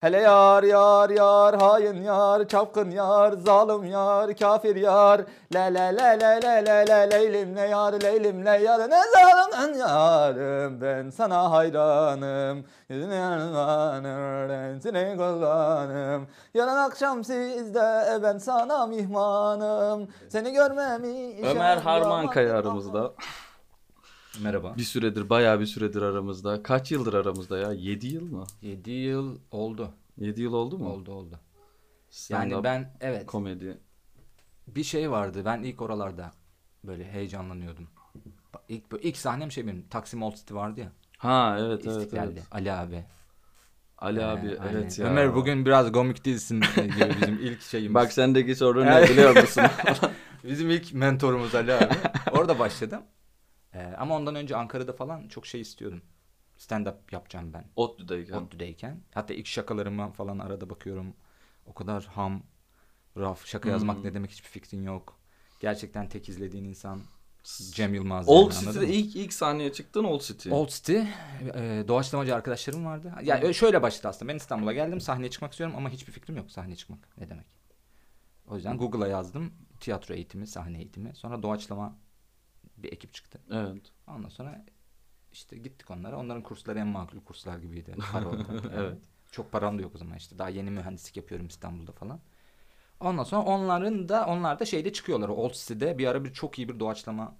Hele yar yar yar hain yar çapkın yar zalim yar kafir yar. La la la la la la la leylim le yar leylim le yar. Ne zalimden yarım ben sana hayranım. Yüzüne yanım rensine kullanım yarın akşam sizde ben sana mihmanım. Seni görmemi Ömer Harmankaya aramızda. Merhaba. Bir süredir, bayağı bir süredir aramızda. Kaç yıldır aramızda ya? 7 yıl mı? 7 yıl oldu. 7 yıl oldu mu? Oldu oldu. Stand-up, Yani ben evet komedi. bir şey vardı. Ben ilk oralarda böyle heyecanlanıyordum. İlk ilk sahnem şey benim Taksim Old City vardı ya. Ha evet evet evet. Ali abi. Ali Ee, abi aynen. evet ya. Ömer bugün biraz komik değilsin gibi bizim ilk şeyimiz. Bak sendeki sorun ne biliyor musun? bizim ilk mentorumuz Ali abi. Orada başladım. Ee, ama ondan önce Ankara'da falan çok şey istiyordum. Stand up yapacağım ben. ODTÜ'deyken. ODTÜ'deyken. Hatta ilk şakalarıma falan arada bakıyorum. O kadar ham, raf, şaka yazmak Hmm. ne demek hiçbir fikrin yok. Gerçekten tek izlediğin insan Cem Yılmaz. Old yani, City'de ilk ilk sahneye çıktın Old City. Old City, e, doğaçlamacı arkadaşlarım vardı. Yani şöyle başladı aslında. Ben İstanbul'a geldim, sahneye çıkmak istiyorum ama hiçbir fikrim yok sahneye çıkmak ne demek. O yüzden Google'a yazdım. Tiyatro eğitimi, sahne eğitimi. Sonra doğaçlama bir ekip çıktı. Evet. Ondan sonra işte gittik onlara. Onların kursları en makul kurslar gibiydi. Para orada. Yani Evet. Çok param da yok o zaman işte. Daha yeni mühendislik yapıyorum İstanbul'da falan. Ondan sonra onların da onlar da şeyde çıkıyorlar. Old City'de bir ara bir çok iyi bir doğaçlama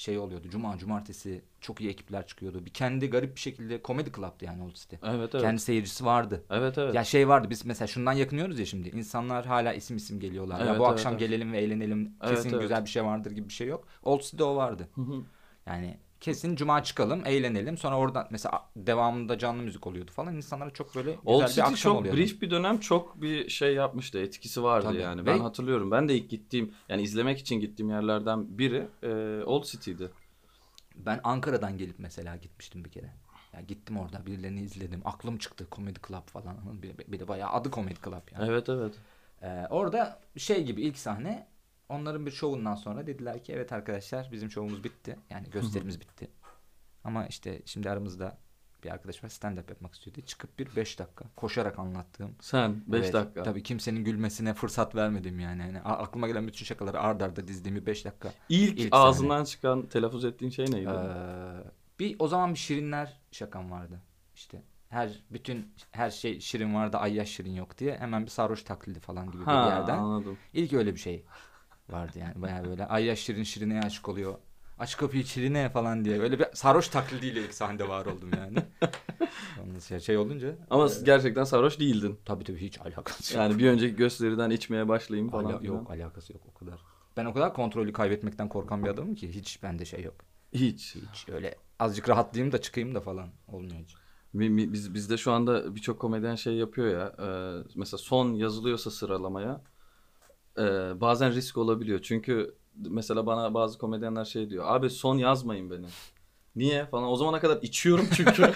şey oluyordu. Cuma, cumartesi çok iyi ekipler çıkıyordu. Bir kendi garip bir şekilde komedi club'tı yani Old City. Evet evet. Kendi seyircisi vardı. Evet evet. Ya şey vardı biz mesela şundan yakınıyoruz ya şimdi. İnsanlar hala isim isim geliyorlar. ya Evet, bu evet, akşam evet. gelelim ve eğlenelim. Evet, Kesin evet. güzel bir şey vardır gibi bir şey yok. Old City'de o vardı. Hı hı. Yani kesin cuma çıkalım, eğlenelim. Sonra oradan mesela devamında canlı müzik oluyordu falan. İnsanlara çok böyle güzel Old bir City akşam çok oluyordu. brief bir dönem çok bir şey yapmıştı. Etkisi vardı Tabii. yani. Ve- Ben hatırlıyorum. Ben de ilk gittiğim yani izlemek için gittiğim yerlerden biri e, Old City'di. Ben Ankara'dan gelip mesela gitmiştim bir kere. Ya gittim orada birilerini izledim. Aklım çıktı Comedy Club falan. Bir, bir de bayağı adı Comedy Club yani. Evet evet. Ee, orada şey gibi ilk sahne onların bir şovundan sonra dediler ki evet arkadaşlar bizim şovumuz bitti. Yani gösterimiz bitti. Ama işte şimdi aramızda bir arkadaş var stand up yapmak istiyordu. Çıkıp bir 5 dakika koşarak anlattığım Sen 5 Evet, dakika. Tabii kimsenin gülmesine fırsat vermedim yani. yani aklıma gelen bütün şakaları ard arda dizdiğim bir 5 dakika. İlk, İlk ağzından çıkan telaffuz ettiğin şey neydi? Ee, bir o zaman bir şirinler şakam vardı. İşte her bütün her şey şirin vardı ayyaş şirin yok diye hemen bir sarhoş taklidi falan gibi ha bir yerden. anladım. İlk öyle bir şey vardı yani baya böyle ayyaş şirin şirine aşık oluyor. Aç kapıyı şirine falan diye öyle bir sarhoş taklidiyle ilk sahnede var oldum yani. Yalnız şey, olunca Ama e, gerçekten sarhoş değildin. tabii tabii hiç alakası yok. Yani bir önceki gösteriden içmeye başlayayım falan. Ala- yok alakası yok o kadar. Ben o kadar kontrolü kaybetmekten korkan bir adamım ki hiç bende şey yok. Hiç. Hiç öyle azıcık rahatlayayım da çıkayım da falan olmuyor hiç. Biz bizde şu anda birçok komedyen şey yapıyor ya. e, mesela son yazılıyorsa sıralamaya e, bazen risk olabiliyor. Çünkü mesela bana bazı komedyenler şey diyor. Abi son yazmayın beni. Niye falan. O zamana kadar içiyorum çünkü.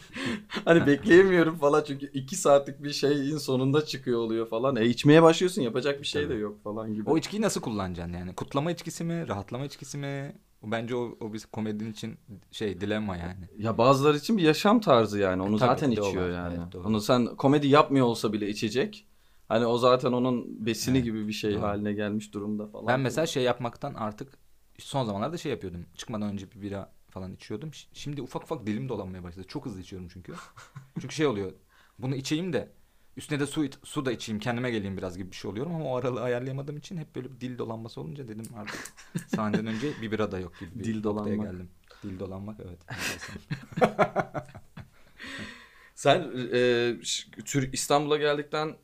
hani bekleyemiyorum falan çünkü iki saatlik bir şeyin sonunda çıkıyor oluyor falan. E içmeye başlıyorsun yapacak bir şey de yok falan gibi. O içkiyi nasıl kullanacaksın yani? Kutlama içkisi mi, rahatlama içkisi mi? Bence o, o bir komedinin için şey dilemma yani. Ya bazıları için bir yaşam tarzı yani. Onu Tabii, zaten içiyor yani. Evet, doğru. Onu sen komedi yapmıyor olsa bile içecek. Hani o zaten onun besini Evet, gibi bir şey doğru. haline gelmiş durumda falan. Ben mesela şey yapmaktan artık son zamanlarda şey yapıyordum. Çıkmadan önce bir bira falan içiyordum. Şimdi ufak ufak dilim dolanmaya başladı. Çok hızlı içiyorum çünkü. çünkü şey oluyor. Bunu içeyim de üstüne de su su da içeyim kendime geleyim biraz gibi bir şey oluyorum ama o aralığı ayarlayamadığım için hep böyle bir dil dolanması olunca dedim artık sahneden önce bir bira da yok gibi bir Dil dolanmak. geldim. Dil dolanmak evet. Sen e, ş- Tür- İstanbul'a geldikten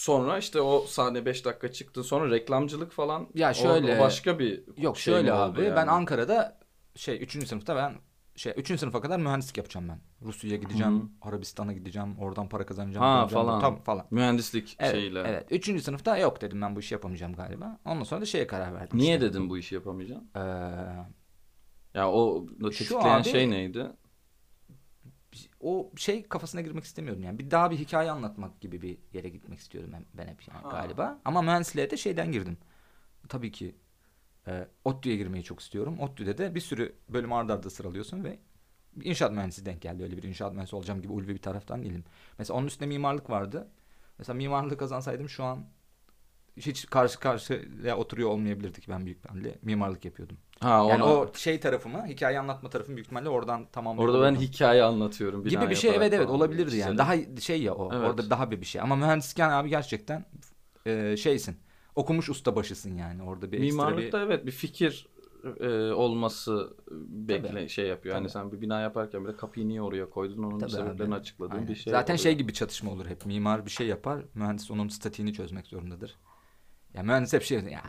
sonra işte o sahne 5 dakika çıktı. Sonra reklamcılık falan. Ya o- şöyle- o başka bir Yok şey şöyle abi yani? ben Ankara'da şey 3. sınıfta ben şey 3. sınıfa kadar mühendislik yapacağım ben. Rusya'ya gideceğim, Arabistan'a gideceğim, oradan para kazanacağım. Ha, döneceğim. falan. Tam falan. mühendislik Evet, şeyle. evet. Üçüncü sınıfta yok dedim ben bu işi yapamayacağım galiba. Ondan sonra da şeye karar verdim. Niye işte. dedim bu işi yapamayacağım? Ee, Ya o tetikleyen abi- şey neydi? O şey kafasına girmek istemiyordum yani. Bir daha bir hikaye anlatmak gibi bir yere gitmek istiyordum ben, ben hep yani Ha. galiba. Ama mühendisliğe de şeyden girdim. Tabii ki e, ODTÜ'ye girmeyi çok istiyorum. ODTÜ'de de bir sürü bölüm arda arda sıralıyorsun ve inşaat mühendisi denk geldi. Öyle bir inşaat mühendisi olacağım gibi ulvi bir taraftan değilim. Mesela onun üstünde mimarlık vardı. Mesela mimarlığı kazansaydım şu an hiç karşı karşıya oturuyor olmayabilirdik ben büyük ihtimalle. Mimarlık yapıyordum. Ha, Yani ona- o şey tarafımı, hikaye anlatma tarafım büyük ihtimalle oradan tamamlıyor. orada ben hikaye anlatıyorum. gibi bir şey evet evet olabilirdi yani. Daha şey ya o. Evet. Orada daha bir bir şey. Ama mühendisken abi gerçekten e, şeysin. Okumuş ustabaşısın yani. Orada bir ekstra bir Mimarlıkta evet bir fikir e, olması bekle Tabii. şey yapıyor. Yani Tabii. sen bir bina yaparken bile kapıyı niye oraya koydun onun Tabii sebeplerini abi. açıkladığın Aynen. bir şey. Zaten oluyor. şey gibi çatışma olur hep. Mimar bir şey yapar, mühendis onun statiğini çözmek zorundadır. Ya mühendis hep şey ya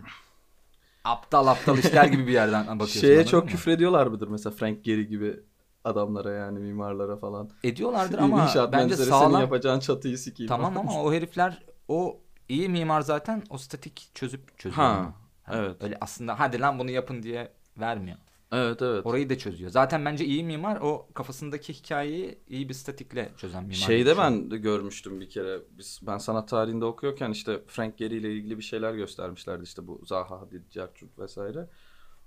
aptal aptal işler gibi bir yerden bakıyorsun. Şeye çok mı? küfrediyorlar mıdır mesela Frank Gehry gibi adamlara yani mimarlara falan. ediyorlardır ama İnşaat bence mühendisleri senin sağlam yapacağın çatıyı sikeyim. tamam ama o herifler o iyi mimar zaten o statik çözüp çözüyor. Ha. Hani evet. Öyle aslında hadi lan bunu yapın diye vermiyor. Evet evet. Orayı da çözüyor. Zaten bence iyi mimar o kafasındaki hikayeyi iyi bir statikle çözen mimar. Şeyde şey. ben de görmüştüm bir kere. Biz ben sanat tarihinde okuyorken işte Frank Gehry ile ilgili bir şeyler göstermişlerdi işte bu Zaha Hadid, Cercut vesaire.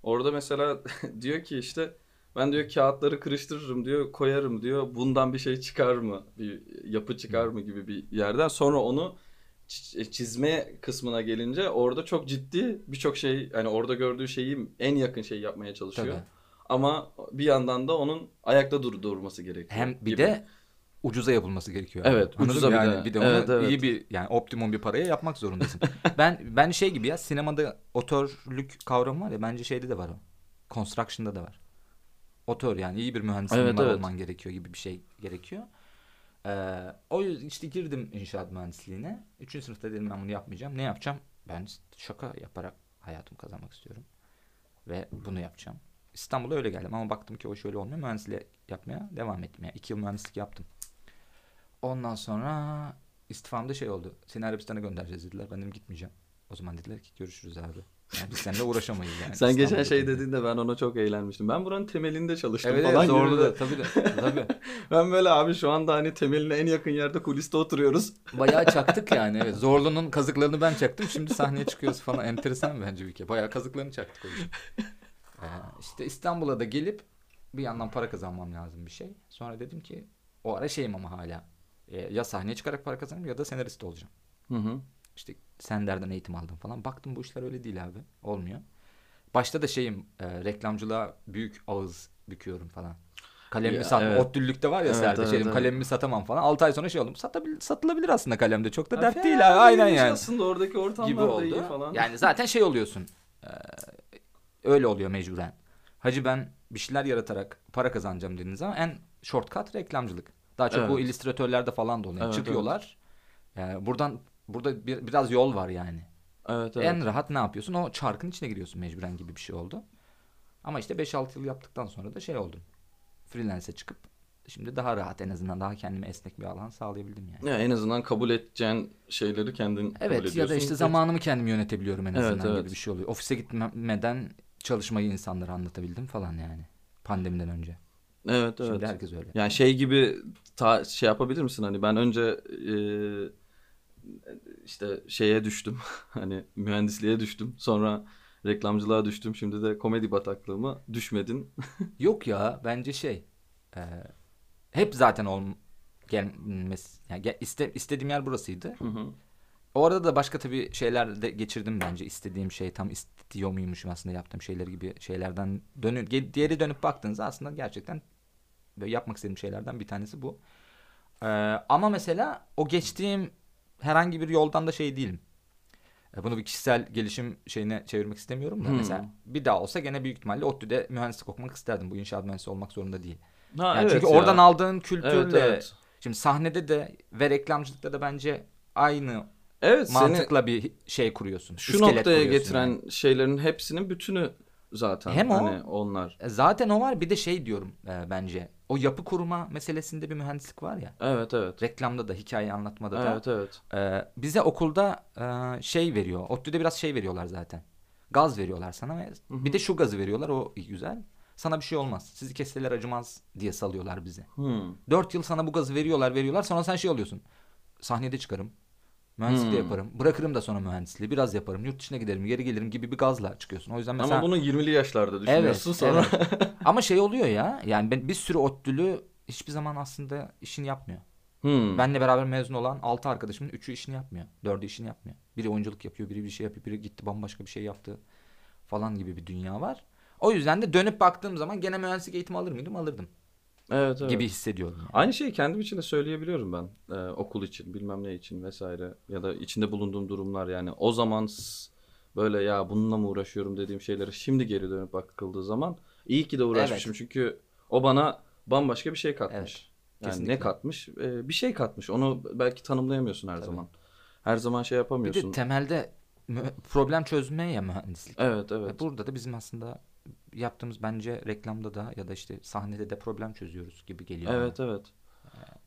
Orada mesela diyor ki işte ben diyor kağıtları kırıştırırım diyor, koyarım diyor. Bundan bir şey çıkar mı? Bir yapı çıkar mı gibi bir yerden. Sonra onu çizme kısmına gelince orada çok ciddi birçok şey hani orada gördüğü şeyi en yakın şey yapmaya çalışıyor. Tabii. Ama bir yandan da onun ayakta dur durması gerekiyor. Hem bir gibi. de ucuza yapılması gerekiyor. Evet, Anladın ucuza mı? bir yani de. bir de onu Evet, evet. iyi bir yani optimum bir paraya yapmak zorundasın. ben ben şey gibi ya sinemada otörlük kavramı var ya bence şeyde de var o. Construction'da da var. Otör yani iyi bir mühendis Evet, evet. olman gerekiyor gibi bir şey gerekiyor. Ee, o yüzden işte girdim inşaat mühendisliğine. Üçüncü sınıfta dedim ben bunu yapmayacağım. Ne yapacağım? Ben şaka yaparak hayatımı kazanmak istiyorum. Ve bunu yapacağım. İstanbul'a öyle geldim ama baktım ki o iş öyle olmuyor. Mühendisliği yapmaya devam ettim. Yani iki yıl mühendislik yaptım. Ondan sonra istifamda şey oldu. Seni Arabistan'a göndereceğiz dediler. Ben dedim gitmeyeceğim. O zaman dediler ki görüşürüz abi. Yani biz seninle uğraşamayız yani. Sen geçen İstanbul'da şey dediler. dediğinde ben ona çok eğlenmiştim. Ben buranın temelinde çalıştım Evet, falan evet de. da tabii de. Tabii. Ben böyle abi şu anda hani temeline en yakın yerde kuliste oturuyoruz. Bayağı çaktık yani. Evet. Zorlu'nun kazıklarını ben çaktım. Şimdi sahneye çıkıyoruz falan. Enteresan bence bir kere. Bayağı kazıklarını çaktık o işin. Ee, işte İstanbul'a da gelip bir yandan para kazanmam lazım bir şey. Sonra dedim ki o ara şeyim ama hala. Ee, ya sahneye çıkarak para kazanırım ya da senarist olacağım. Hı hı. İşte Sender'den eğitim aldım falan. Baktım bu işler öyle değil abi. Olmuyor. Başta da şeyim e, reklamcılığa büyük ağız büküyorum falan. Kalemimi Ya, satma. evet. Ottüllükte var ya Evet, Serde. evet, şey dedim, evet. kalemimi satamam falan. 6 ay sonra şey oldum. Satabil, satılabilir aslında kalemde. Çok da dert değil abi. Aynen değilmiş yani. Aslında oradaki ortamlar Gibi oldu. iyi falan. Yani zaten şey oluyorsun. e, öyle oluyor mecburen. Hacı ben bir şeyler yaratarak para kazanacağım dediğiniz zaman en shortcut reklamcılık. Daha çok bu Evet. illüstratörlerde falan da oluyor. Evet, Çıkıyorlar. Yani buradan burada bir, biraz yol var yani. evet evet. En rahat ne yapıyorsun? O çarkın içine giriyorsun mecburen gibi bir şey oldu. Ama işte 5-6 yıl yaptıktan sonra da şey oldum. Freelance'e çıkıp şimdi daha rahat en azından daha kendime esnek bir alan sağlayabildim yani. Ya en azından kabul edeceğin şeyleri kendin kabul Evet ediyorsun. ya da işte zamanımı kendim yönetebiliyorum en Evet, azından evet. gibi bir şey oluyor. Ofise gitmeden çalışmayı insanlara anlatabildim falan yani. Pandemiden önce. Evet evet. Şimdi herkes öyle. Yani şey gibi ta, şey yapabilir misin hani ben önce e, işte şeye düştüm hani mühendisliğe düştüm sonra reklamcılığa düştüm şimdi de komedi bataklığıma düşmedin. Yok ya bence şey e, hep zaten ol gelmesi yani gel- iste, istediğim yer burasıydı. Hı hı. O arada da başka tabii şeyler de geçirdim bence. İstediğim şey tam istiyor muymuşum aslında yaptığım şeyler gibi şeylerden dönü ge- diğeri dönüp baktığınızda aslında gerçekten böyle yapmak istediğim şeylerden bir tanesi bu. Ee, ama mesela o geçtiğim herhangi bir yoldan da şey değilim. Ee, Bunu bir kişisel gelişim şeyine çevirmek istemiyorum da Hmm. mesela bir daha olsa gene büyük ihtimalle ODTÜ'de mühendislik okumak isterdim. Bu inşaat mühendisi olmak zorunda değil. Ha, Yani evet çünkü ya. oradan aldığın kültürle Evet, evet. şimdi sahnede de ve reklamcılıkta da bence aynı Evet seni mantıkla bir şey kuruyorsun. şu noktaya kuruyorsun getiren yani. şeylerin hepsinin bütünü zaten. Hem o- hani onlar. E, Zaten o var bir de şey diyorum e, bence. O yapı kurma meselesinde bir mühendislik var ya. Evet evet. Reklamda da hikaye anlatmada da. Evet evet. E, bize okulda e, şey veriyor. ODTÜ'de biraz şey veriyorlar zaten. Gaz veriyorlar sana ve bir de şu gazı veriyorlar o güzel. Sana bir şey olmaz. Sizi kesseler acımaz diye salıyorlar bizi. Hmm. Dört yıl sana bu gazı veriyorlar veriyorlar sonra sen şey oluyorsun. Sahnede çıkarım. Mühendislik de Hmm. yaparım. Bırakırım da sonra mühendisliği. Biraz yaparım. Yurt dışına giderim, geri gelirim gibi bir gazla çıkıyorsun. O yüzden mesela Ama bunu 20'li yaşlarda düşünüyorsun sonra. evet. Ama şey oluyor ya. Yani ben bir sürü ODTÜ'lü hiçbir zaman aslında işini yapmıyor. Hmm. Benle beraber mezun olan 6 arkadaşımın 3'ü işini yapmıyor. 4'ü işini yapmıyor. Biri oyunculuk yapıyor, biri bir şey yapıyor, biri gitti bambaşka bir şey yaptı falan gibi bir dünya var. O yüzden de dönüp baktığım zaman gene mühendislik eğitimi alır mıydım? Alırdım Evet, evet. gibi hissediyorum. yani. Aynı şeyi kendim için de söyleyebiliyorum ben. Ee, okul için, bilmem ne için vesaire ya da içinde bulunduğum durumlar yani. O zaman böyle ya bununla mı uğraşıyorum dediğim şeylere şimdi geri dönüp bakıldığı zaman iyi ki de uğraşmışım. Çünkü o bana bambaşka bir şey katmış. Evet, yani kesinlikle. ne katmış? Ee, bir şey katmış. Onu belki tanımlayamıyorsun her Tabii. zaman. Her zaman şey Bir yapamıyorsun. de temelde problem çözme ya mühendislik. evet, Ve evet. Burada da bizim aslında yaptığımız bence reklamda da ya da işte sahnede de problem çözüyoruz gibi geliyor. Evet, evet.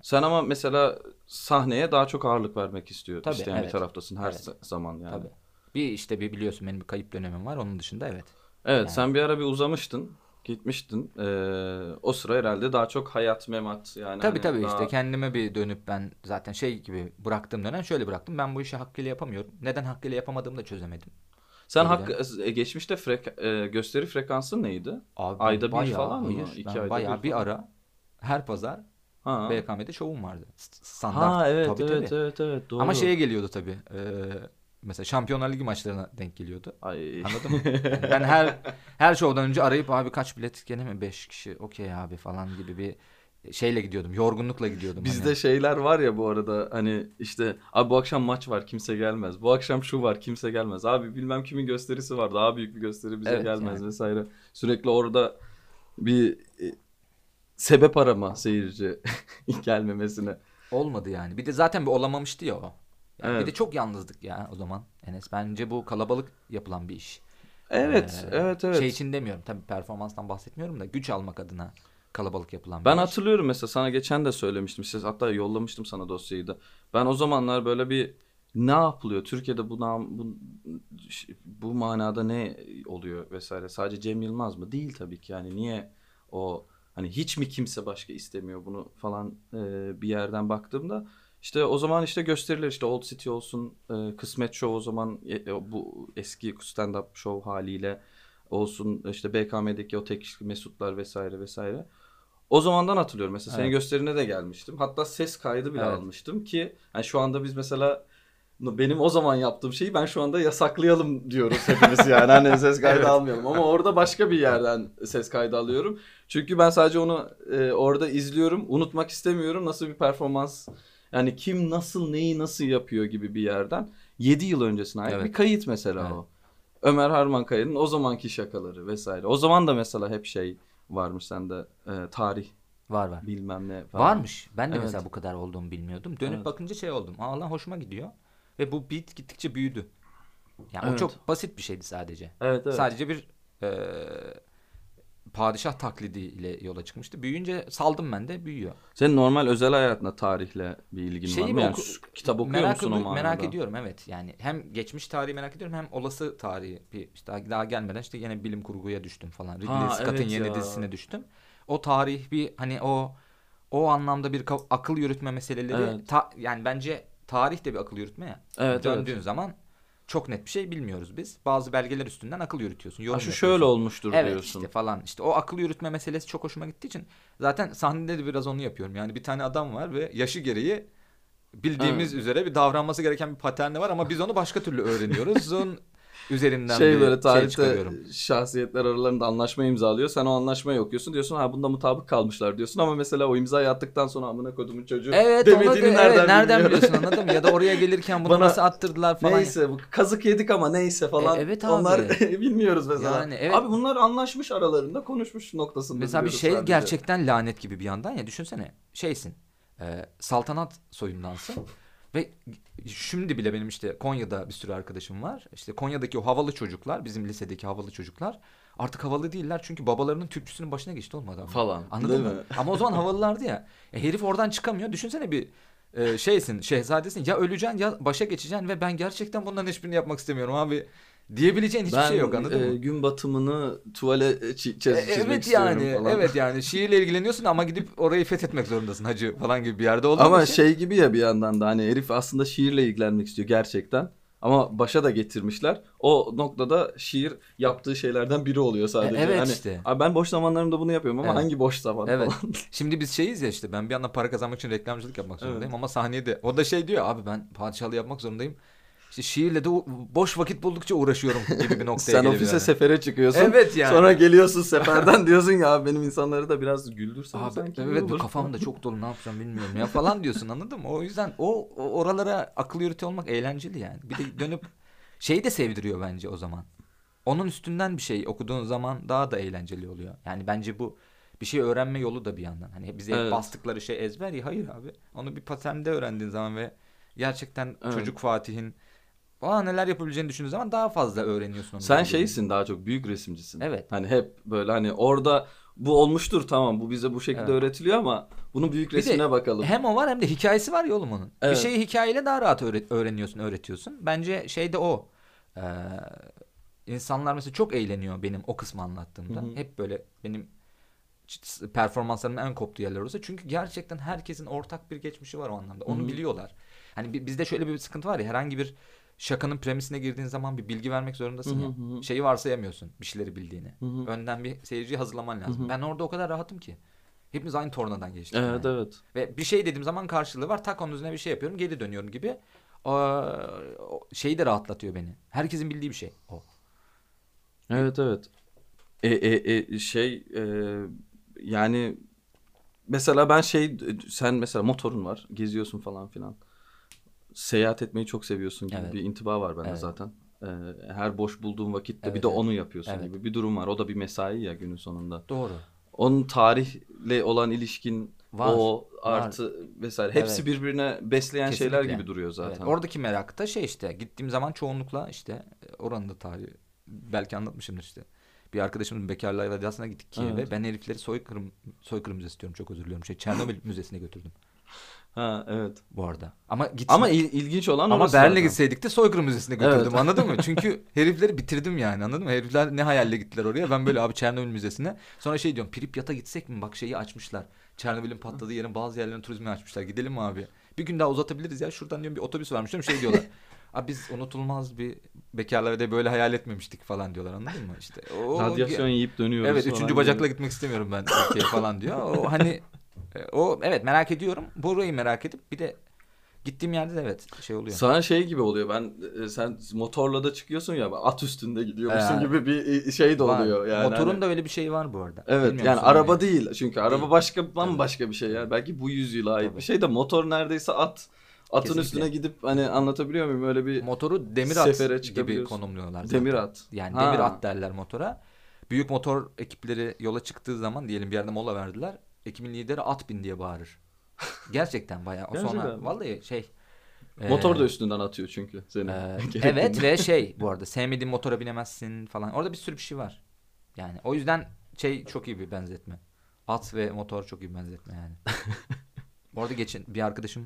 Sen ama mesela sahneye daha çok ağırlık vermek istiyor. Tabii, isteyen bir evet. taraftasın her Evet. za- zaman yani. Tabii. Bir işte bir biliyorsun benim bir kayıp dönemim var. Onun dışında evet. Evet Yani. sen bir ara bir uzamıştın. Gitmiştin. Ee, o sıra herhalde daha çok hayat memat yani. Tabii hani tabii daha- işte kendime bir dönüp ben zaten şey gibi bıraktığım dönem şöyle bıraktım. Ben bu işi hakkıyla yapamıyorum. Neden hakkıyla yapamadığımı da çözemedim. Sen Öyle. hak, e, geçmişte frek- e, gösteri frekansın neydi? Abi Ayda bir bayağı- falan mı? hayır, İki ayda bayağı bir bir, ara her pazar Ha. BKM'de şovum vardı. Standart. Ha evet Tabii, evet tabii. evet evet doğru. Ama şeye geliyordu tabii. Ee, mesela Şampiyonlar Ligi maçlarına denk geliyordu. Ay. Anladın mı? Yani ben her her şovdan önce arayıp abi kaç bilet gene mi 5 kişi okey abi falan gibi bir şeyle gidiyordum. Yorgunlukla gidiyordum. Bizde hani. şeyler var ya bu arada hani işte abi bu akşam maç var kimse gelmez. Bu akşam şu var kimse gelmez. Abi bilmem kimin gösterisi var daha büyük bir gösteri bize Evet, gelmez yani. vesaire. Sürekli orada bir e, sebep arama seyirci gelmemesine. olmadı yani. Bir de zaten bir olamamıştı ya o. Yani Evet. Bir de çok yalnızdık ya o zaman. Enes bence bu kalabalık yapılan bir iş. Evet, Ee, evet, evet. Şey için demiyorum tabii performanstan bahsetmiyorum da güç almak adına kalabalık yapılan bir Ben iş. hatırlıyorum mesela sana geçen de söylemiştim. Siz hatta yollamıştım sana dosyayı da. Ben o zamanlar böyle bir ne yapılıyor? Türkiye'de bu bu bu manada ne oluyor vesaire. Sadece Cem Yılmaz mı? Değil tabii ki. Yani niye o hani hiç mi kimse başka istemiyor bunu falan e, bir yerden baktığımda işte o zaman işte gösteriler işte Old City olsun, e, Kısmet Show o zaman e, e, bu eski stand-up show haliyle olsun işte BKM'deki o tek kişilik Mesutlar vesaire vesaire. O zamandan hatırlıyorum mesela senin Evet. gösterine de gelmiştim. Hatta ses kaydı bile Evet. almıştım ki yani şu anda biz mesela benim o zaman yaptığım şeyi ben şu anda yasaklayalım diyoruz hepimiz yani. Hani ses kaydı Evet. almayalım ama orada başka bir yerden ses kaydı alıyorum. Çünkü ben sadece onu e, orada izliyorum. Unutmak istemiyorum nasıl bir performans yani kim nasıl neyi nasıl yapıyor gibi bir yerden 7 yıl öncesine ait Evet. bir kayıt mesela Evet. o. Ömer Harmankaya'nın o zamanki şakaları vesaire. O zaman da mesela hep şey varmış sende e, tarih Var var. bilmem ne falan. Varmış. Ben de Evet. mesela bu kadar olduğumu bilmiyordum. Dönüp Evet. bakınca şey oldum. Aa lan hoşuma gidiyor. Ve bu beat gittikçe büyüdü. Yani o Evet. çok basit bir şeydi sadece. Evet evet. Sadece bir eee, padişah taklidiyle yola çıkmıştı. Büyüyünce saldım ben de büyüyor. Senin normal özel hayatında tarihle bir ilgin Şeyi var mı? Yani oku- kitap okuyor merak musun o manada? Merak ediyorum evet. Yani hem geçmiş tarihi merak ediyorum hem olası tarihi. Bir işte daha, daha gelmeden işte yine bilim kurguya düştüm falan. Ridley Ha, Scott'ın evet yeni ya. dizisine düştüm. O tarih bir hani o o anlamda bir akıl yürütme meseleleri Evet. ta- yani bence tarih de bir akıl yürütme ya. Evet, Döndüğün evet. zaman çok net bir şey bilmiyoruz biz. Bazı belgeler üstünden akıl yürütüyorsun. Yorum Ha, şu şöyle olmuştur Evet diyorsun. işte falan işte o akıl yürütme meselesi çok hoşuma gittiği için zaten sahnede de biraz onu yapıyorum. Yani bir tane adam var ve yaşı gereği bildiğimiz üzere bir davranması gereken bir paterni var ama biz onu başka türlü öğreniyoruz. Onun üzerinden şey bir böyle şey tarihte çıkarıyorum. şahsiyetler aralarında anlaşma imzalıyor. Sen o anlaşmayı okuyorsun. Diyorsun ha bunda mutabık kalmışlar diyorsun ama mesela o imzayı attıktan sonra amına kodumun çocuğu Evet demediğini evet, nereden, nereden bilmiyorum? biliyorsun anladın mı? Ya da oraya gelirken bunu Bana- nasıl attırdılar falan. Neyse bu kazık yedik ama neyse falan. E, evet abi. Onlar bilmiyoruz mesela. Yani evet. Abi bunlar anlaşmış aralarında konuşmuş noktasında. Mesela bir şey sadece. gerçekten lanet gibi bir yandan ya düşünsene şeysin e, saltanat soyundansın ve şimdi bile benim işte Konya'da bir sürü arkadaşım var. İşte Konya'daki o havalı çocuklar bizim lisedeki havalı çocuklar artık havalı değiller çünkü babalarının tüpçüsünün başına geçti olmadı ama. Falan. Anladın mı? mi? Ama o zaman havalılardı ya. E, herif oradan çıkamıyor. Düşünsene bir e, şeysin, şehzadesin. Ya öleceksin ya başa geçeceksin ve ben gerçekten bunların hiçbirini yapmak istemiyorum abi Diyebileceğin hiçbir ben şey yok anladın e, mı? gün batımını tuvale çi- çiz- E, çizmek evet istiyorum yani falan. evet yani şiirle ilgileniyorsun ama gidip orayı fethetmek zorundasın hacı falan gibi bir yerde olduğun Ama için. şey gibi ya bir yandan da hani herif aslında şiirle ilgilenmek istiyor gerçekten. Ama başa da getirmişler. O noktada şiir yaptığı şeylerden biri oluyor sadece. E, evet hani, işte. "Abi ben boş zamanlarımda bunu yapıyorum ama Evet. hangi boş zaman Evet. falan. Şimdi biz şeyiz ya işte ben bir yandan para kazanmak için reklamcılık yapmak zorundayım Evet. ama sahneye de o da şey diyor abi ben padişahlığı yapmak zorundayım. İşte şiirle de boş vakit buldukça uğraşıyorum gibi bir noktaya Sen ofise yani. sefere çıkıyorsun. Evet yani. Sonra geliyorsun seferden diyorsun ya "Abi benim insanları da biraz güldürsem Abi, sanki evet olur." kafam da çok dolu ne yapacağım bilmiyorum ya falan diyorsun anladın mı? O yüzden o, o oralara akıl yürütü olmak eğlenceli yani. Bir de dönüp şeyi de sevdiriyor bence o zaman. Onun üstünden bir şey okuduğun zaman daha da eğlenceli oluyor. Yani bence bu bir şey öğrenme yolu da bir yandan. Hani bize Evet. bastıkları şey ezber ya hayır abi. Onu bir patende öğrendiğin zaman ve gerçekten Evet. çocuk Fatih'in Aa, neler yapabileceğini düşündüğün zaman daha fazla öğreniyorsun onu. Sen şeysin daha çok büyük resimcisin. Evet. Hani hep böyle hani orada bu olmuştur tamam bu bize bu şekilde Evet. öğretiliyor ama bunun büyük Bir de resmine bakalım. Hem o var hem de hikayesi var ya oğlum onun. Bir Evet. şeyi hikayeyle daha rahat öğre- öğreniyorsun, öğretiyorsun. Bence şey de o. Ee, insanlar mesela çok eğleniyor benim o kısmı anlattığımda. Hı hı. Hep böyle benim performanslarımın en koptuğu yerler olsa. Çünkü gerçekten herkesin ortak bir geçmişi var o anlamda. Onu Hı hı. biliyorlar. Hani bi- bizde şöyle bir sıkıntı var ya herhangi bir şakanın premisine girdiğin zaman bir bilgi vermek zorundasın ya. hı hı. Şeyi varsayamıyorsun bir şeyleri bildiğini. Hı hı. Önden bir seyirciyi hazırlaman lazım. Hı hı. Ben orada o kadar rahatım ki. Hepimiz aynı tornadan geçtik. Evet yani. evet. Ve bir şey dediğim zaman karşılığı var. Tak onun üzerine bir şey yapıyorum. Geri dönüyorum gibi. O, o şeyi de rahatlatıyor beni. Herkesin bildiği bir şey. O. Evet evet. E, e, e, şey e, yani mesela ben şey sen mesela motorun var geziyorsun falan filan. Seyahat etmeyi çok seviyorsun gibi Evet. bir intiba var bende Evet. zaten. E, her boş bulduğun vakitte bir Evet, de evet. onu yapıyorsun Evet. gibi bir durum var. O da bir mesai ya günün sonunda. Doğru. Onun tarihle olan ilişkin Var, o var. artı vesaire hepsi Evet. birbirine besleyen şeyler Kesinlikle. gibi duruyor zaten. Evet, oradaki merak da şey işte. Gittiğim zaman çoğunlukla işte e, oranın da tarihi. Belki anlatmışımdır işte. Bir arkadaşımın bekarlığı evladiyasına gittik Kiev'e. Evet. Ben herifleri soykırım, soykırım müzesi diyorum çok özür diliyorum. Şey, Çernobil Müzesi'ne götürdüm Ha evet. bu arada. Ama git Ama il- ilginç olan Ama Berlin'e zaten. gitseydik de soykırım müzesine götürdüm Evet. anladın mı? Çünkü herifleri bitirdim yani anladın mı? Herifler ne hayalle gittiler oraya. Ben böyle abi Çernobil Müzesi'ne. Sonra şey diyorum Pripyat'a gitsek mi? Bak şeyi açmışlar. Çernobil'in patladığı yerin bazı yerlerini turizme açmışlar. Gidelim mi abi? Bir gün daha uzatabiliriz ya. Şuradan diyorum bir otobüs varmış diyorum şey diyorlar. Abi biz unutulmaz bir bekarlar de böyle hayal etmemiştik falan diyorlar anladın mı? İşte o Radyasyon yiyip dönüyoruz. Evet üçüncü bacakla gitmek istemiyorum ben ülkeye falan diyor. O hani o evet merak ediyorum. Burayı merak edip bir de gittiğim yerde de evet şey oluyor. Sana şey gibi oluyor ben e, sen motorla da çıkıyorsun ya at üstünde gidiyormuşsun Evet. gibi bir şey de Var. oluyor yani. Motorun Hani- da öyle bir şeyi var bu arada. Evet Bilmiyor yani araba yani? değil çünkü araba Değil. başka bambaşka bir şey ya. Belki bu yüzyıla ait Tabii. bir şey de motor neredeyse at. Atın Kesinlikle. üstüne gidip hani anlatabiliyor muyum öyle bir Motoru demir at Sefere gibi konumluyorlar. zaten. demir at. Yani Ha. demir at derler motora. Büyük motor ekipleri yola çıktığı zaman diyelim bir yerde mola verdiler. Ekibin lideri at bin diye bağırır. Gerçekten bayağı. O Gerçekten sonra vallahi şey. Motor e, da üstünden atıyor çünkü seni. e, evet ve şey bu arada sevmediğin motora binemezsin falan. Orada bir sürü bir şey var. Yani o yüzden şey çok iyi bir benzetme. At ve motor çok iyi bir benzetme yani. bu arada geçen bir arkadaşım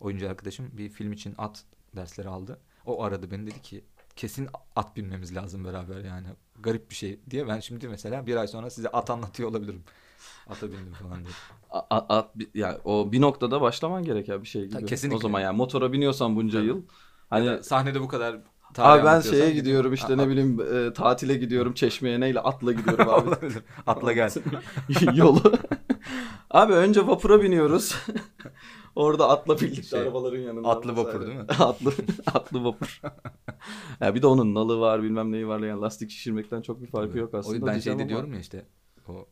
oyuncu arkadaşım bir film için at dersleri aldı. O aradı beni dedi ki kesin at binmemiz lazım beraber yani. Garip bir şey diye ben şimdi mesela bir ay sonra size at anlatıyor olabilirim. Ata bindim falan diye. At bi- yani o bir noktada başlaman gereken bir şey gibi. kesinlikle. O zaman yani motora biniyorsan bunca Tabii. yıl hani Hani sahnede bu kadar Abi ben şeye gidiyorum işte ne bileyim e, tatile gidiyorum Çeşme'ye neyle atla gidiyorum abi. Olabilir. Atla gel. Yolu. abi önce vapura biniyoruz. Orada atla birlikte Şey, arabaların yanında. atlı vapur vesaire. değil mi? atlı, atlı vapur. ya bir de onun nalı var bilmem neyi var yani lastik şişirmekten çok bir farkı yok aslında. O yüzden diyeceğim şey de diyorum ya işte o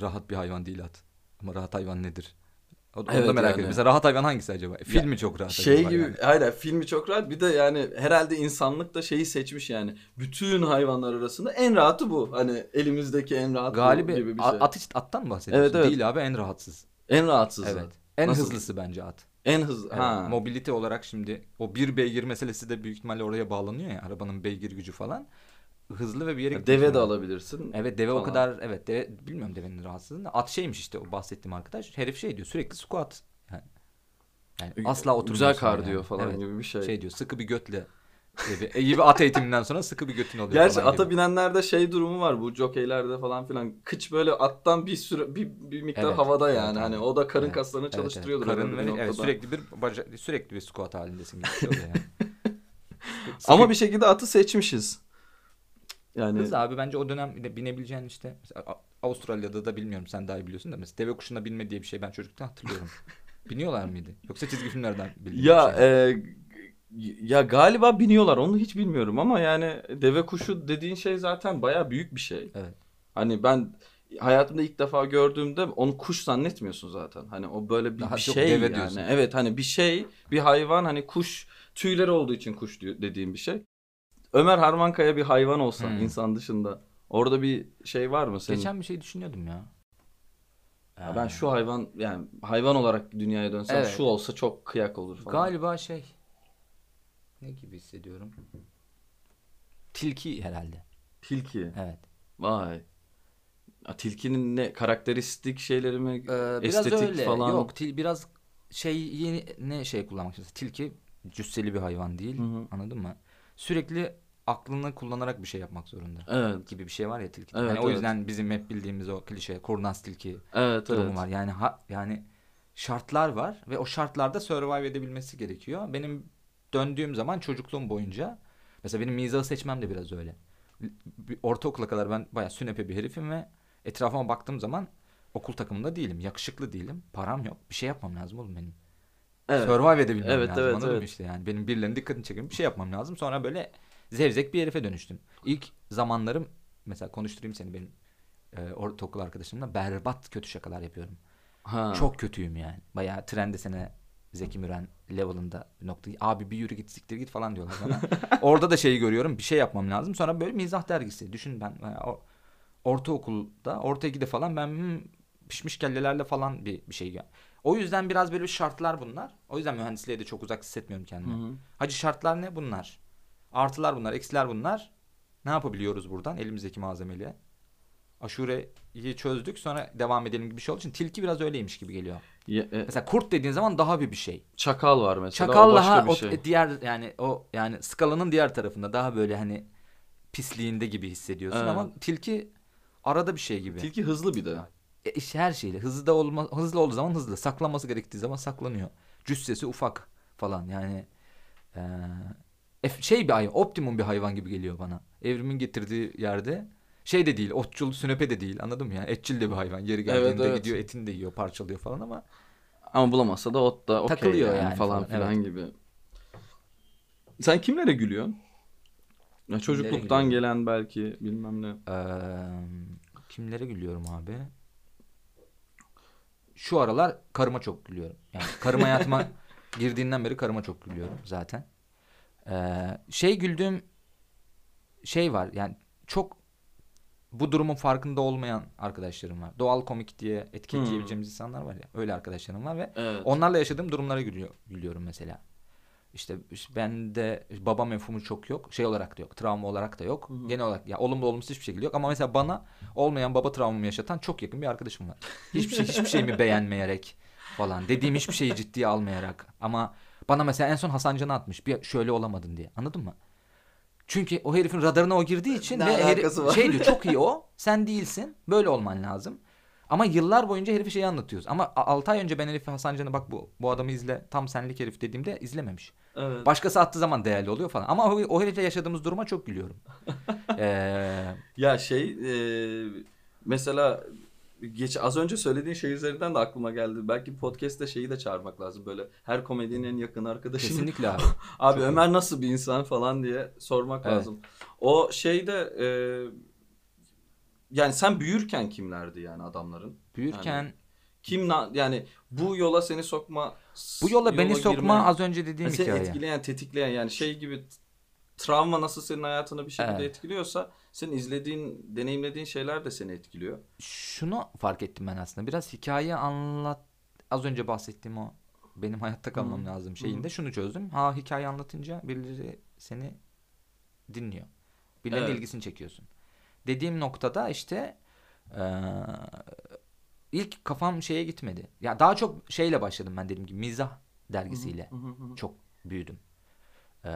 rahat bir hayvan değil at. Ama rahat hayvan nedir? O, onu Evet da merak yani. ediyorum. Mesela rahat hayvan hangisi acaba? Filmi çok rahat Şey acaba gibi yani. hayır filmi çok rahat bir de yani herhalde insanlık da şeyi seçmiş yani bütün hayvanlar arasında en rahatı bu hani elimizdeki en rahat Galibi gibi bir şey. at, at, attan mı bahsediyorsun? Evet, evet. Değil abi en rahatsız. en rahatsızı. Evet. En Nasıl? hızlısı bence at. En hızlı. Evet, Ha. Mobilite olarak şimdi o bir beygir meselesi de büyük ihtimalle oraya bağlanıyor ya. Arabanın beygir gücü falan. Hızlı ve bir yere Deve de alabilirsin. Evet deve o falan. kadar evet deve bilmiyorum devenin rahatsızlığını. At şeymiş işte o bahsettiğim arkadaş. Herif şey diyor sürekli squat. Yani, yani asla oturmuyorsun. Güzel kardiyo yani. falan Evet. gibi bir şey. Şey diyor sıkı bir götle gibi, gibi at eğitiminden sonra sıkı bir götün oluyor Gerçi ata gibi. binenlerde şey durumu var bu jokeylerde falan filan. Kıç böyle attan bir süre bir, bir miktar Evet, havada evet yani. abi. hani o da karın Evet, kaslarını Evet, evet. çalıştırıyordur. Karın herhalde ve bir evet, sürekli bir baca, sürekli bir squat halindesin gibi bir şey oluyor yani. Ama bir şekilde atı seçmişiz. Yani Hız abi bence o dönem bine- binebileceğin işte Avustralya'da da bilmiyorum sen daha iyi biliyorsun da mesela deve kuşuna binme diye bir şey ben çocukluktan hatırlıyorum. Biniyorlar mıydı? Yoksa çizgi filmlerden bildiğin ya şey. e, ya galiba biniyorlar onu hiç bilmiyorum ama yani deve kuşu dediğin şey zaten baya büyük bir şey. Evet. Hani ben hayatımda ilk defa gördüğümde onu kuş zannetmiyorsun zaten. Hani o böyle bir, Daha bir şey deve yani. diyorsun. Evet hani bir şey, bir hayvan hani kuş tüyleri olduğu için kuş diyor, dediğim bir şey. Ömer Harmankaya bir hayvan olsa Hmm. insan dışında orada bir şey var mı senin? Geçen bir şey düşünüyordum ya. Ya ben şu hayvan yani hayvan olarak dünyaya dönsem Evet. şu olsa çok kıyak olur falan. Galiba şey ne gibi hissediyorum? Tilki herhalde. Tilki. Evet. Vay. Ya, tilkinin ne karakteristik şeyleri mi? Ee, biraz estetik öyle. falan. Yok til, biraz şey yeni ne şey kullanmak istiyorsun. Tilki cüsseli bir hayvan değil. Hı hı. Anladın mı? Sürekli aklını kullanarak bir şey yapmak zorunda. Evet. Gibi bir şey var ya tilki. Evet, yani o evet. yüzden bizim hep bildiğimiz o klişe kurnaz tilki Evet durumu evet. var. Yani ha, yani şartlar var ve o şartlarda survive edebilmesi gerekiyor. Benim döndüğüm zaman çocukluğum boyunca mesela benim mizahı seçmem de biraz öyle. Ortaokula kadar ben bayağı sünepe bir herifim ve etrafıma baktığım zaman okul takımında değilim. Yakışıklı değilim. Param yok. Bir şey yapmam lazım oğlum benim. Evet. Survive edebilmem Evet, lazım. evet, anladın mı evet. işte yani. Benim birilerinin dikkatini çekeyim. Bir şey yapmam lazım. Sonra böyle zevzek bir herife dönüştüm. İlk zamanlarım mesela konuşturayım seni benim e, ortaokul arkadaşımla berbat kötü şakalar yapıyorum. Ha. Çok kötüyüm yani. Bayağı trende sene Zeki Müren level'ında bir nokta. Abi bir yürü git siktir git falan diyorlar bana. Orada da şeyi görüyorum. Bir şey yapmam lazım. Sonra böyle mizah dergisi. Düşün ben bayağı o, ortaokulda, orta ikide falan ben hmm, pişmiş kellelerle falan bir, bir şey. O yüzden biraz böyle şartlar bunlar. O yüzden mühendisliğe de çok uzak hissetmiyorum Hı kendimi. hı. Hacı şartlar ne bunlar? Artılar bunlar, eksiler bunlar. Ne yapabiliyoruz buradan elimizdeki malzemeyle? Aşureyi çözdük sonra devam edelim gibi bir şey olduğu için tilki biraz öyleymiş gibi geliyor. Ya, e, Mesela kurt dediğin zaman daha bir bir şey. çakal var mesela. Çakal o başka daha bir o şey. diğer yani o yani skalanın diğer tarafında daha böyle hani pisliğinde gibi hissediyorsun Evet. ama tilki arada bir şey gibi. Tilki hızlı bir de. E, işte her şeyle hızlı da olma hızlı olduğu zaman hızlı, saklanması gerektiği zaman saklanıyor. Cüssesi ufak falan yani eee, şey bir hayvan, optimum bir hayvan gibi geliyor bana. Evrimin getirdiği yerde şey de değil, otçul, sünepe de değil anladın mı yani? Etçil de bir hayvan. Yeri geldiğinde evet. gidiyor etini de yiyor, parçalıyor falan ama Ama bulamazsa da ot da okey Takılıyor yani, yani falan falan, filan gibi. Sen kimlere gülüyorsun? Ya çocukluktan gelen belki bilmem ne. Eee, kimlere gülüyorum abi? Şu aralar karıma çok gülüyorum. Yani karım hayatıma girdiğinden beri karıma çok gülüyorum zaten. Eee, şey güldüğüm şey var. Yani çok bu durumun farkında olmayan arkadaşlarım var. Doğal komik diye etiketleyebileceğimiz insanlar var ya. Öyle arkadaşlarım var ve Evet. Onlarla yaşadığım durumlara gülüyor, gülüyorum mesela. İşte işte bende baba mefhumu çok yok. Şey olarak da yok. Travma olarak da yok. Genel olarak ya olumlu olumsuz hiçbir şekilde yok. Ama mesela bana olmayan baba travmamı yaşatan çok yakın bir arkadaşım var. Hiçbir şey hiçbir şeyimi beğenmeyerek falan. Dediğim hiçbir şeyi ciddiye almayarak. Ama bana mesela en son Hasan Can'ı atmış. Bir şöyle olamadın diye. Anladın mı? Çünkü o herifin radarına o girdiği için Ne ve heri- şey diyor çok iyi o. Sen değilsin. Böyle olman lazım. Ama yıllar boyunca herifi şeyi anlatıyoruz. Ama 6 ay önce ben herife Hasan Can'ı bak bu, bu adamı izle tam senlik herif dediğimde izlememiş. Evet. Başkası attığı zaman değerli oluyor falan. Ama o, o herifle yaşadığımız duruma çok gülüyorum. Ee, Ya şey e, mesela geç az önce söylediğin şey üzerinden de aklıma geldi. Belki podcast'te şeyi de çağırmak lazım böyle her komedinin en yakın arkadaşını. kesinlikle abi. Abi Çok Ömer nasıl bir insan falan diye sormak Evet. lazım. O şeyde e, yani sen büyürken kimlerdi yani adamların? Büyürken Yani kim na- yani bu yola seni sokma bu yola beni girme- sokma az önce dediğim yani seni hikaye. etkileyen, tetikleyen yani şey gibi travma nasıl senin hayatını bir şekilde Evet. etkiliyorsa senin izlediğin, deneyimlediğin şeyler de seni etkiliyor. Şunu fark ettim ben aslında. Biraz hikaye anlat az önce bahsettiğim o benim hayatta kalmam Hı. lazım şeyinde şunu çözdüm. Ha hikaye anlatınca birileri seni dinliyor. Birilerinin Evet. ilgisini çekiyorsun. Dediğim noktada işte eee, ilk kafam şeye gitmedi. Ya daha çok şeyle başladım ben dediğim gibi mizah dergisiyle. Hı. Çok büyüdüm. Ee,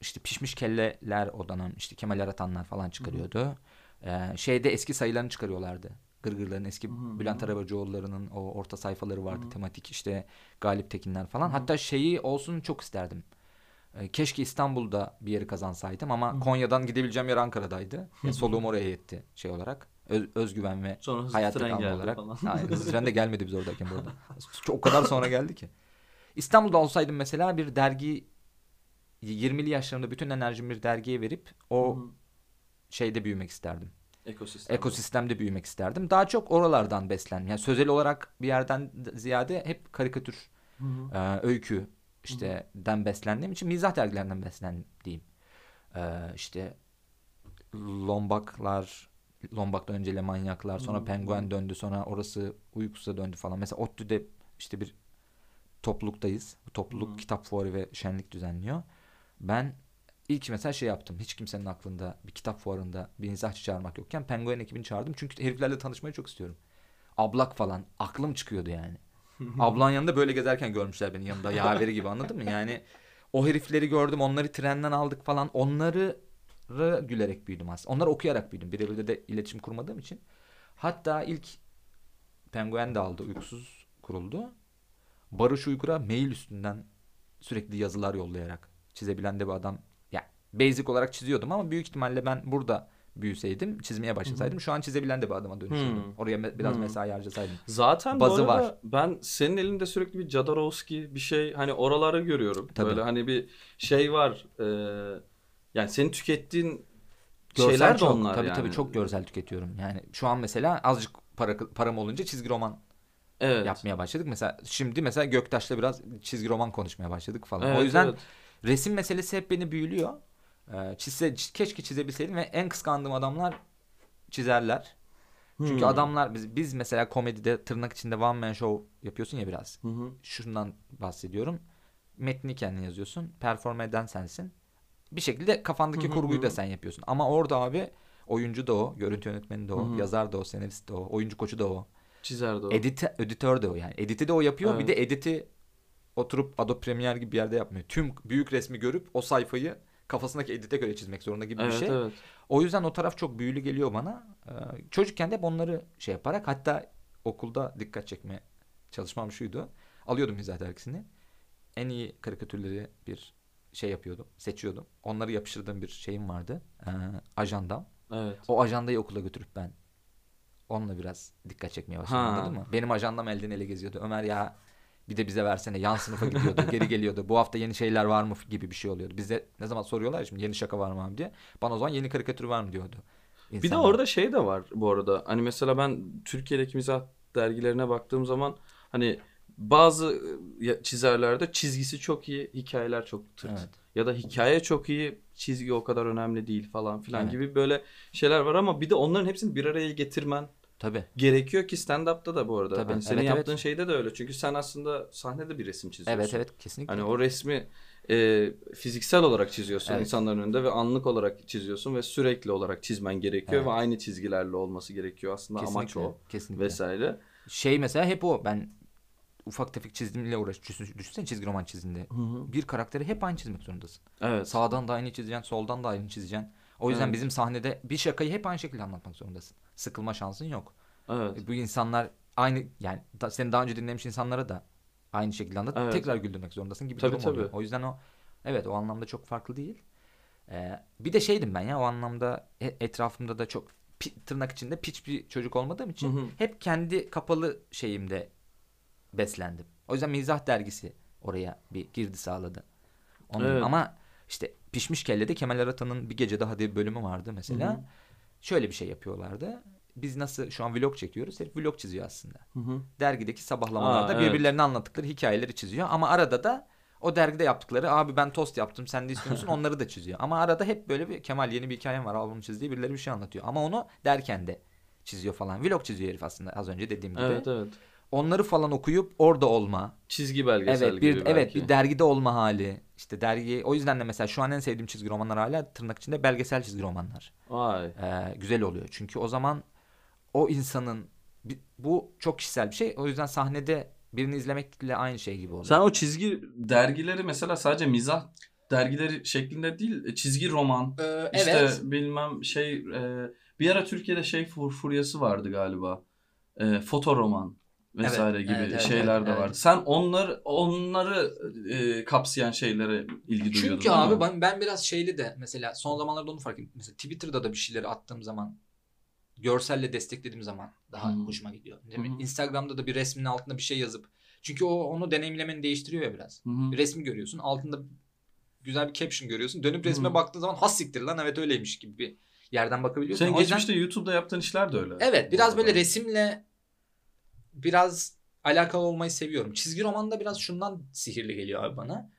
işte pişmiş kelleler o dönem işte Kemal Aratanlar falan çıkarıyordu. Ee, şeyde eski sayılarını çıkarıyorlardı. Gırgırların eski Bülent Arabacıoğulları'nın o orta sayfaları vardı tematik işte Galip Tekinler falan. Hatta şeyi olsun çok isterdim. Ee, keşke İstanbul'da bir yeri kazansaydım ama Konya'dan gidebileceğim yer Ankara'daydı. Ya, soluğum oraya yetti şey olarak. Öz- özgüven ve Sonra hayatta kalma olarak. falan. Hayır, hızlı tren de gelmedi biz oradayken burada. Çok o kadar sonra geldi ki. İstanbul'da olsaydım mesela bir dergi 20'li yaşlarımda bütün enerjimi bir dergiye verip o şeyde büyümek isterdim. Ekosistem. Ekosistemde büyümek isterdim. Daha çok oralardan beslendim. Yani sözel olarak bir yerden de- ziyade hep karikatür, e, öykü işte den beslendiğim için mizah dergilerinden beslendiğim. E, işte Lombaklar, Lombak'tan önce Le Manyaklar, sonra Penguen döndü, sonra orası Uykus'a döndü falan. Mesela ODTÜ'de işte bir topluluktayız. Bu topluluk kitap fuarı ve şenlik düzenliyor. Ben ilk mesela şey yaptım. Hiç kimsenin aklında bir kitap fuarında bir mizahçı çağırmak yokken Penguen ekibini çağırdım. Çünkü heriflerle tanışmayı çok istiyorum. Ablak falan. Aklım çıkıyordu yani. Ablan yanında böyle gezerken görmüşler beni yanında yaveri gibi anladın mı? Yani o herifleri gördüm. Onları trenden aldık falan. Onları gülerek büyüdüm aslında. Onları okuyarak büyüdüm. Birebir de iletişim kurmadığım için. Hatta ilk Penguen de aldı. Uykusuz kuruldu. Barış Uygur'a mail üstünden sürekli yazılar yollayarak çizebilen de bir adam. Yani basic olarak çiziyordum ama büyük ihtimalle ben burada büyüseydim, çizmeye başlasaydım şu an çizebilen de bir adama dönüşürdüm. Hı. Oraya me- biraz Hı. mesai harcasaydım. Zaten Bazı bu arada var. ben senin elinde sürekli bir Jodorowsky bir şey hani oraları görüyorum. Tabii. Böyle hani bir şey var. e, yani senin tükettiğin Görsel şeyler de çok, onlar tabii yani. tabii çok görsel tüketiyorum. Yani şu an mesela azıcık para param olunca çizgi roman Evet. yapmaya başladık. Mesela şimdi mesela Göktaş'la biraz çizgi roman konuşmaya başladık falan. Evet, o yüzden evet. Resim meselesi hep beni büyülüyor. Ee, çizse, keşke çizebilseydim ve en kıskandığım adamlar çizerler. Çünkü Hmm. adamlar biz, biz mesela komedide tırnak içinde one man show yapıyorsun ya biraz. Hı hı. Şundan bahsediyorum. Metni kendin yazıyorsun. Perform eden sensin. Bir şekilde kafandaki Hı hı kurguyu da sen yapıyorsun. Ama orada abi oyuncu da o, görüntü yönetmeni de o, Hı hı. yazar da o, senarist de o, oyuncu koçu da o. Çizerdi o. Edit, editör de o yani. Editi de o yapıyor. Evet. Bir de editi oturup Adobe Premiere gibi bir yerde yapmıyor. Tüm büyük resmi görüp o sayfayı kafasındaki edite göre çizmek zorunda gibi evet, bir şey. evet. O yüzden o taraf çok büyülü geliyor bana. Ee, çocukken de hep onları şey yaparak hatta okulda dikkat çekme çalışmam şuydu. Alıyordum mizah dergisini. En iyi karikatürleri bir şey yapıyordum. Seçiyordum. Onları yapıştırdığım bir şeyim vardı. Ee, ajandam. Evet. O ajandayı okula götürüp ben onunla biraz dikkat çekmeye başladım anladın mı? Benim ajandam elden ele geziyordu. Ömer ya bir de bize versene yan sınıfa gidiyordu geri geliyordu. Bu hafta yeni şeyler var mı gibi bir şey oluyordu. Bize ne zaman soruyorlar şimdi yeni şaka var mı abi diye. Bana o zaman yeni karikatür var mı diyordu. Bir de İnsanlar. orada şey de var bu arada. Hani mesela ben Türkiye'deki mizah dergilerine baktığım zaman hani bazı çizerlerde çizgisi çok iyi, hikayeler çok tırt. Evet. Ya da hikaye çok iyi, çizgi o kadar önemli değil falan filan Evet. gibi böyle şeyler var ama bir de onların hepsini bir araya getirmen Tabii. gerekiyor ki stand-up'ta da bu arada. Tabii, Hani senin evet, yaptığın evet. şeyde de öyle. Çünkü sen aslında sahnede bir resim çiziyorsun. Evet evet kesinlikle. Hani o resmi e, fiziksel olarak çiziyorsun Evet. insanların önünde ve anlık olarak çiziyorsun ve sürekli olarak çizmen gerekiyor Evet. ve aynı çizgilerle olması gerekiyor aslında amaç kesinlikle. o Kesinlikle. vesaire. Şey mesela hep o. Ben ufak tefek çizimle uğraşıyorum. Düşünsene çizgi roman çizdiğinde. Bir karakteri hep aynı çizmek zorundasın. Evet. Sağdan da aynı çizeceksin, soldan da aynı çizeceksin. O yüzden Evet. bizim sahnede bir şakayı hep aynı şekilde anlatmak zorundasın. Sıkılma şansın yok. Evet. Bu insanlar aynı yani da, seni daha önce dinlemiş insanlara da aynı şekilde anlat. Evet. Tekrar güldürmek zorundasın gibi bir Tabii, durum tabii. oluyor. O yüzden o evet o anlamda çok farklı değil. Ee, bir de şeydim ben ya o anlamda e- etrafımda da çok pi- tırnak içinde piç bir çocuk olmadığım için Hı hı. hep kendi kapalı şeyimde beslendim. O yüzden mizah dergisi oraya bir girdi sağladı. Onun- Evet. Ama işte Pişmiş Kelle'de Kemal Aratan'ın bir gece daha diye bir bölümü vardı mesela. Hı hı. Şöyle bir şey yapıyorlardı. Biz nasıl şu an vlog çekiyoruz. Herif vlog çiziyor aslında. Hı hı. Dergideki sabahlamalarda Aa, evet. birbirlerine anlattıkları hikayeleri çiziyor. Ama arada da o dergide yaptıkları abi ben tost yaptım sen de istiyor musun onları da çiziyor. Ama arada hep böyle bir Kemal yeni bir hikayem var al bunu çiz diye birileri bir şey anlatıyor. Ama onu derken de çiziyor falan. Vlog çiziyor herif aslında az önce dediğim gibi. Evet evet. Onları falan okuyup orada olma. Çizgi belgesel Evet bir gibi evet belki. bir dergide olma hali. İşte dergi o yüzden de mesela şu an en sevdiğim çizgi romanlar hala tırnak içinde belgesel çizgi romanlar. Vay. Ee, güzel oluyor. Çünkü o zaman o insanın bu çok kişisel bir şey. O yüzden sahnede birini izlemekle aynı şey gibi oluyor. Sen o çizgi dergileri mesela sadece mizah dergileri şeklinde değil e, çizgi roman. Ee, İşte evet. bilmem şey e, bir ara Türkiye'de şey fur, furyası vardı galiba. E, foto roman vesaire Evet, gibi evet, şeyler evet, de evet. vardı. Sen onları onları e, kapsayan şeylere ilgi duyuyordun. Çünkü abi ben, ben biraz şeyli de mesela son zamanlarda onu fark ettim. Mesela Twitter'da da bir şeyleri attığım zaman görselle desteklediğim zaman daha Hı. hoşuma gidiyor. Değil mi? Hı. Instagram'da da bir resmin altında bir şey yazıp çünkü o onu deneyimlemeni değiştiriyor ya biraz. Hı. Bir resmi görüyorsun altında güzel bir caption görüyorsun. Dönüp resme Hı. baktığın zaman has siktir lan evet öyleymiş gibi bir yerden bakabiliyorsun. Senin O yüzden- geçmişte YouTube'da yaptığın işler de öyle. Evet biraz böyle resimle biraz alakalı olmayı seviyorum. Çizgi romanda biraz şundan sihirli geliyor abi bana.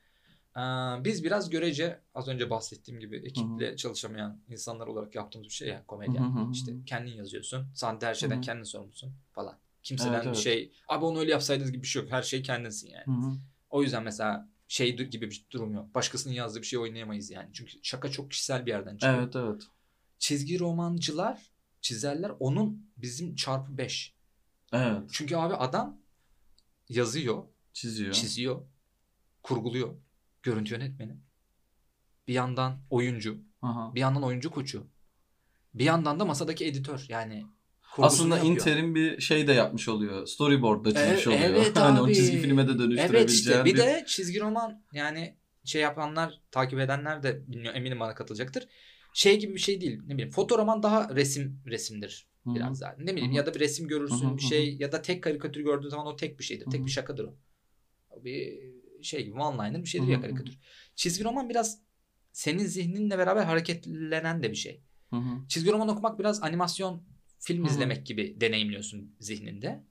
Ee, biz biraz görece az önce bahsettiğim gibi ekiple çalışamayan insanlar olarak yaptığımız bir şey ya komedyen. Hı hı hı hı. İşte kendin yazıyorsun. Sahnede her şeyden Hı hı. kendin sorumlusun falan. Kimseden Evet, bir evet. şey abi onu öyle yapsaydınız gibi bir şey yok. Her şey kendinsin yani. Hı hı. O yüzden mesela şey gibi bir durum yok. Başkasının yazdığı bir şey oynayamayız yani. Çünkü şaka çok kişisel bir yerden çıkıyor. Evet evet. Çizgi romancılar, çizerler onun bizim çarpı 5. Evet. Çünkü abi adam yazıyor, Çiziyor. çiziyor, kurguluyor. Görüntü yönetmeni. Bir yandan oyuncu, Aha. bir yandan oyuncu koçu. Bir yandan da masadaki editör. Yani kurgusunu Aslında yapıyor. interim bir şey de yapmış oluyor. Storyboard'da çizmiş E- oluyor. evet hani o abi. çizgi filme de dönüştürebileceğin Evet işte bir bir... de çizgi roman yani şey yapanlar, takip edenler de bilmiyor eminim bana katılacaktır. Şey gibi bir şey değil. Ne bileyim fotoroman daha resim resimdir Biraz daha. Ne bileyim Hı hı. ya da bir resim görürsün Hı hı, bir şey ya da tek karikatür gördüğün zaman o tek bir şeydir. Hı Tek bir şakadır o. Bir şey gibi one liner bir şeydir Hı hı, ya karikatür. Çizgi roman biraz senin zihninle beraber hareketlenen de bir şey. Hı hı. Çizgi roman okumak biraz animasyon film Hı hı. izlemek gibi deneyimliyorsun zihninde.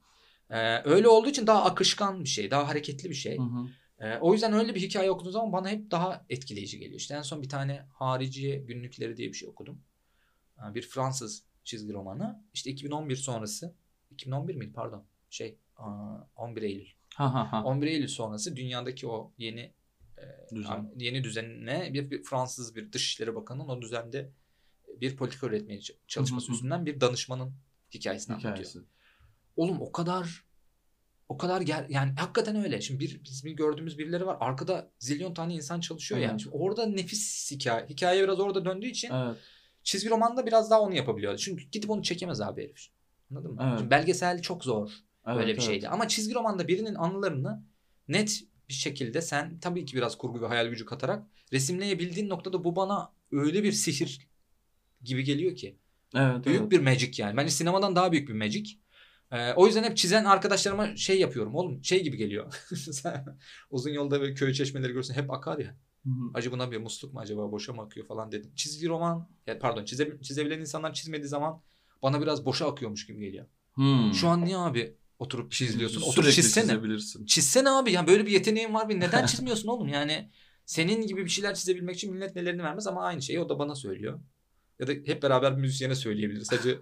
Ee, öyle olduğu için daha akışkan bir şey, daha hareketli bir şey. Ee, o yüzden öyle bir hikaye okuduğum zaman bana hep daha etkileyici geliyor. İşte en son bir tane Hariciye Günlükleri diye bir şey okudum. Bir Fransız çizgi romanı. İşte 2011 sonrası. 2011 miydi pardon? Şey aa, 11 Eylül. Ha ha ha. 11 Eylül sonrası dünyadaki o yeni e, Düzen. yeni düzenine bir, bir Fransız bir Dışişleri Bakanı'nın o düzende bir politika üretmeye çalışması Hı hı hı. üstünden bir danışmanın hikayesini anlatıyor. Hikayesi. Oğlum o kadar o kadar ger yani hakikaten öyle. Şimdi bir biz bir gördüğümüz birileri var. Arkada zilyon tane insan çalışıyor yani. Evet. Şimdi orada nefis hikaye. Hikaye biraz orada döndüğü için Evet. Çizgi romanda biraz daha onu yapabiliyor. Çünkü gidip onu çekemez abi herif. Anladın mı? Evet. Şimdi belgesel çok zor evet böyle bir evet. şeydi. Ama çizgi romanda birinin anılarını net bir şekilde sen tabii ki biraz kurgu ve hayal gücü katarak resimleyebildiğin noktada bu bana öyle bir sihir gibi geliyor ki. Evet, Büyük evet. bir magic yani. Bence sinemadan daha büyük bir magic. Ee, o yüzden hep çizen arkadaşlarıma şey yapıyorum. Oğlum şey gibi geliyor. Uzun yolda böyle köy çeşmeleri görürsün hep akar ya. Hı hı. Acaba buna bir musluk mu acaba boşa mı akıyor falan dedim. Çizgi roman ya pardon çize, çizebilen insanlar çizmediği zaman bana biraz boşa akıyormuş gibi geliyor. Hmm. Şu an niye abi oturup bir şey izliyorsun? Oturup Sürekli çizsene. çizebilirsin. Çizsene abi yani böyle bir yeteneğin var bir neden çizmiyorsun oğlum yani senin gibi bir şeyler çizebilmek için millet nelerini vermez ama aynı şeyi o da bana söylüyor. Ya da hep beraber müzisyene söyleyebiliriz. Sadece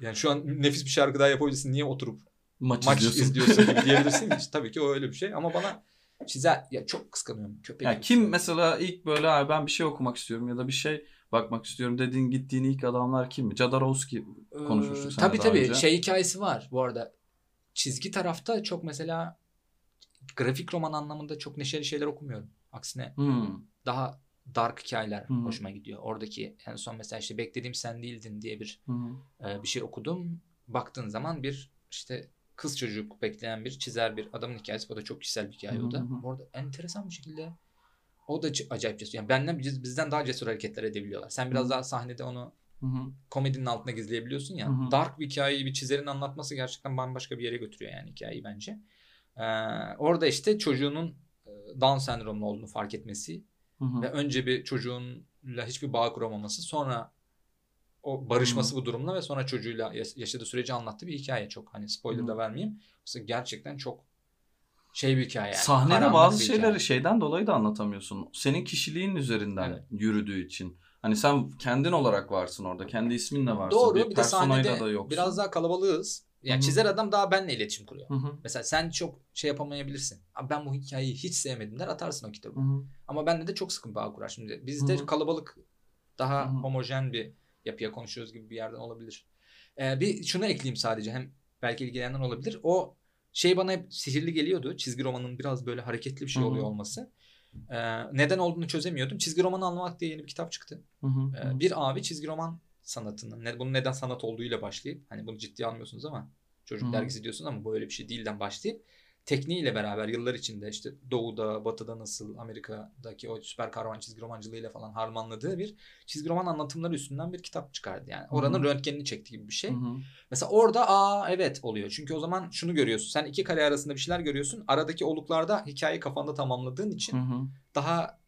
yani şu an nefis bir şarkı daha yapabilirsin niye oturup Maç, maç izliyorsun. izliyorsun gibi diyebilirsin. Tabii ki o öyle bir şey ama bana çizer ya çok kıskanıyorum köpek. Ya kim mesela ilk böyle "Abi ben bir şey okumak istiyorum ya da bir şey bakmak istiyorum dediğin gittiğin ilk adamlar kim mi? Jodorowsky Ee, konuşmuştuk seninle Tabii daha tabii önce. şey hikayesi var bu arada. Çizgi tarafta çok mesela grafik roman anlamında çok neşeli şeyler okumuyorum. Aksine Hmm. daha dark hikayeler hı. hoşuma gidiyor. Oradaki en son mesela işte beklediğim sen değildin diye bir hı. e, bir şey okudum. Baktığın zaman bir işte kız çocuk bekleyen bir çizer bir adamın hikayesi. O da çok kişisel bir hikaye o da. Hı. Orada enteresan bir şekilde o da acayip cesur. Yani benden biz- bizden daha cesur hareketler edebiliyorlar. Sen biraz daha sahnede onu Hı hı. komedinin altına gizleyebiliyorsun ya. Hı hı. Dark bir hikayeyi bir çizerin anlatması gerçekten bambaşka bir yere götürüyor yani hikayeyi bence. Ee, orada işte çocuğunun e, Down sendromlu olduğunu fark etmesi Hı hı. ve önce bir çocuğunla hiçbir bağ kuramaması sonra o barışması bu durumla ve sonra çocuğuyla yaş- yaşadığı süreci anlattığı bir hikaye çok hani spoiler da Hı. vermeyeyim. Mesela gerçekten çok şey bir hikaye yani. Sahnede bazı şeyleri hikaye. şeyden dolayı da anlatamıyorsun. Senin kişiliğin üzerinden Evet. yürüdüğü için. Hani sen kendin olarak varsın orada. Kendi isminle varsın. Doğru bir bir de sahnede da yoksun. biraz daha kalabalığız. Yani Hı hı. çizer adam daha benle iletişim kuruyor. Hı hı. Mesela sen çok şey yapamayabilirsin. Abi ben bu hikayeyi hiç sevmedim der atarsın o kitabı. Hı hı. Ama bende de çok sıkın bağ kurar. Şimdi bizde Hı hı. kalabalık daha Hı hı. homojen bir yapıya konuşuyoruz gibi bir yerden olabilir. Ee, bir şunu ekleyeyim sadece hem belki ilgilenen olabilir. O şey bana hep sihirli geliyordu. Çizgi romanın biraz böyle hareketli bir şey oluyor olması. Ee, neden olduğunu çözemiyordum. Çizgi romanı anlamak diye yeni bir kitap çıktı. Ee, bir abi çizgi roman sanatının, ne, bunun neden sanat olduğuyla başlayıp, hani bunu ciddiye almıyorsunuz ama çocuk Hı. dergisi diyorsunuz ama böyle bir şey değilden başlayıp tekniğiyle beraber yıllar içinde işte doğuda, batıda nasıl Amerika'daki o süper kahraman çizgi romancılığıyla falan harmanladığı bir çizgi roman anlatımları üstünden bir kitap çıkardı. Yani oranın Hı. röntgenini çekti gibi bir şey. Hı hı. Mesela orada aa evet oluyor. Çünkü o zaman şunu görüyorsun. Sen iki kare arasında bir şeyler görüyorsun. Aradaki oluklarda hikayeyi kafanda tamamladığın için Hı hı. daha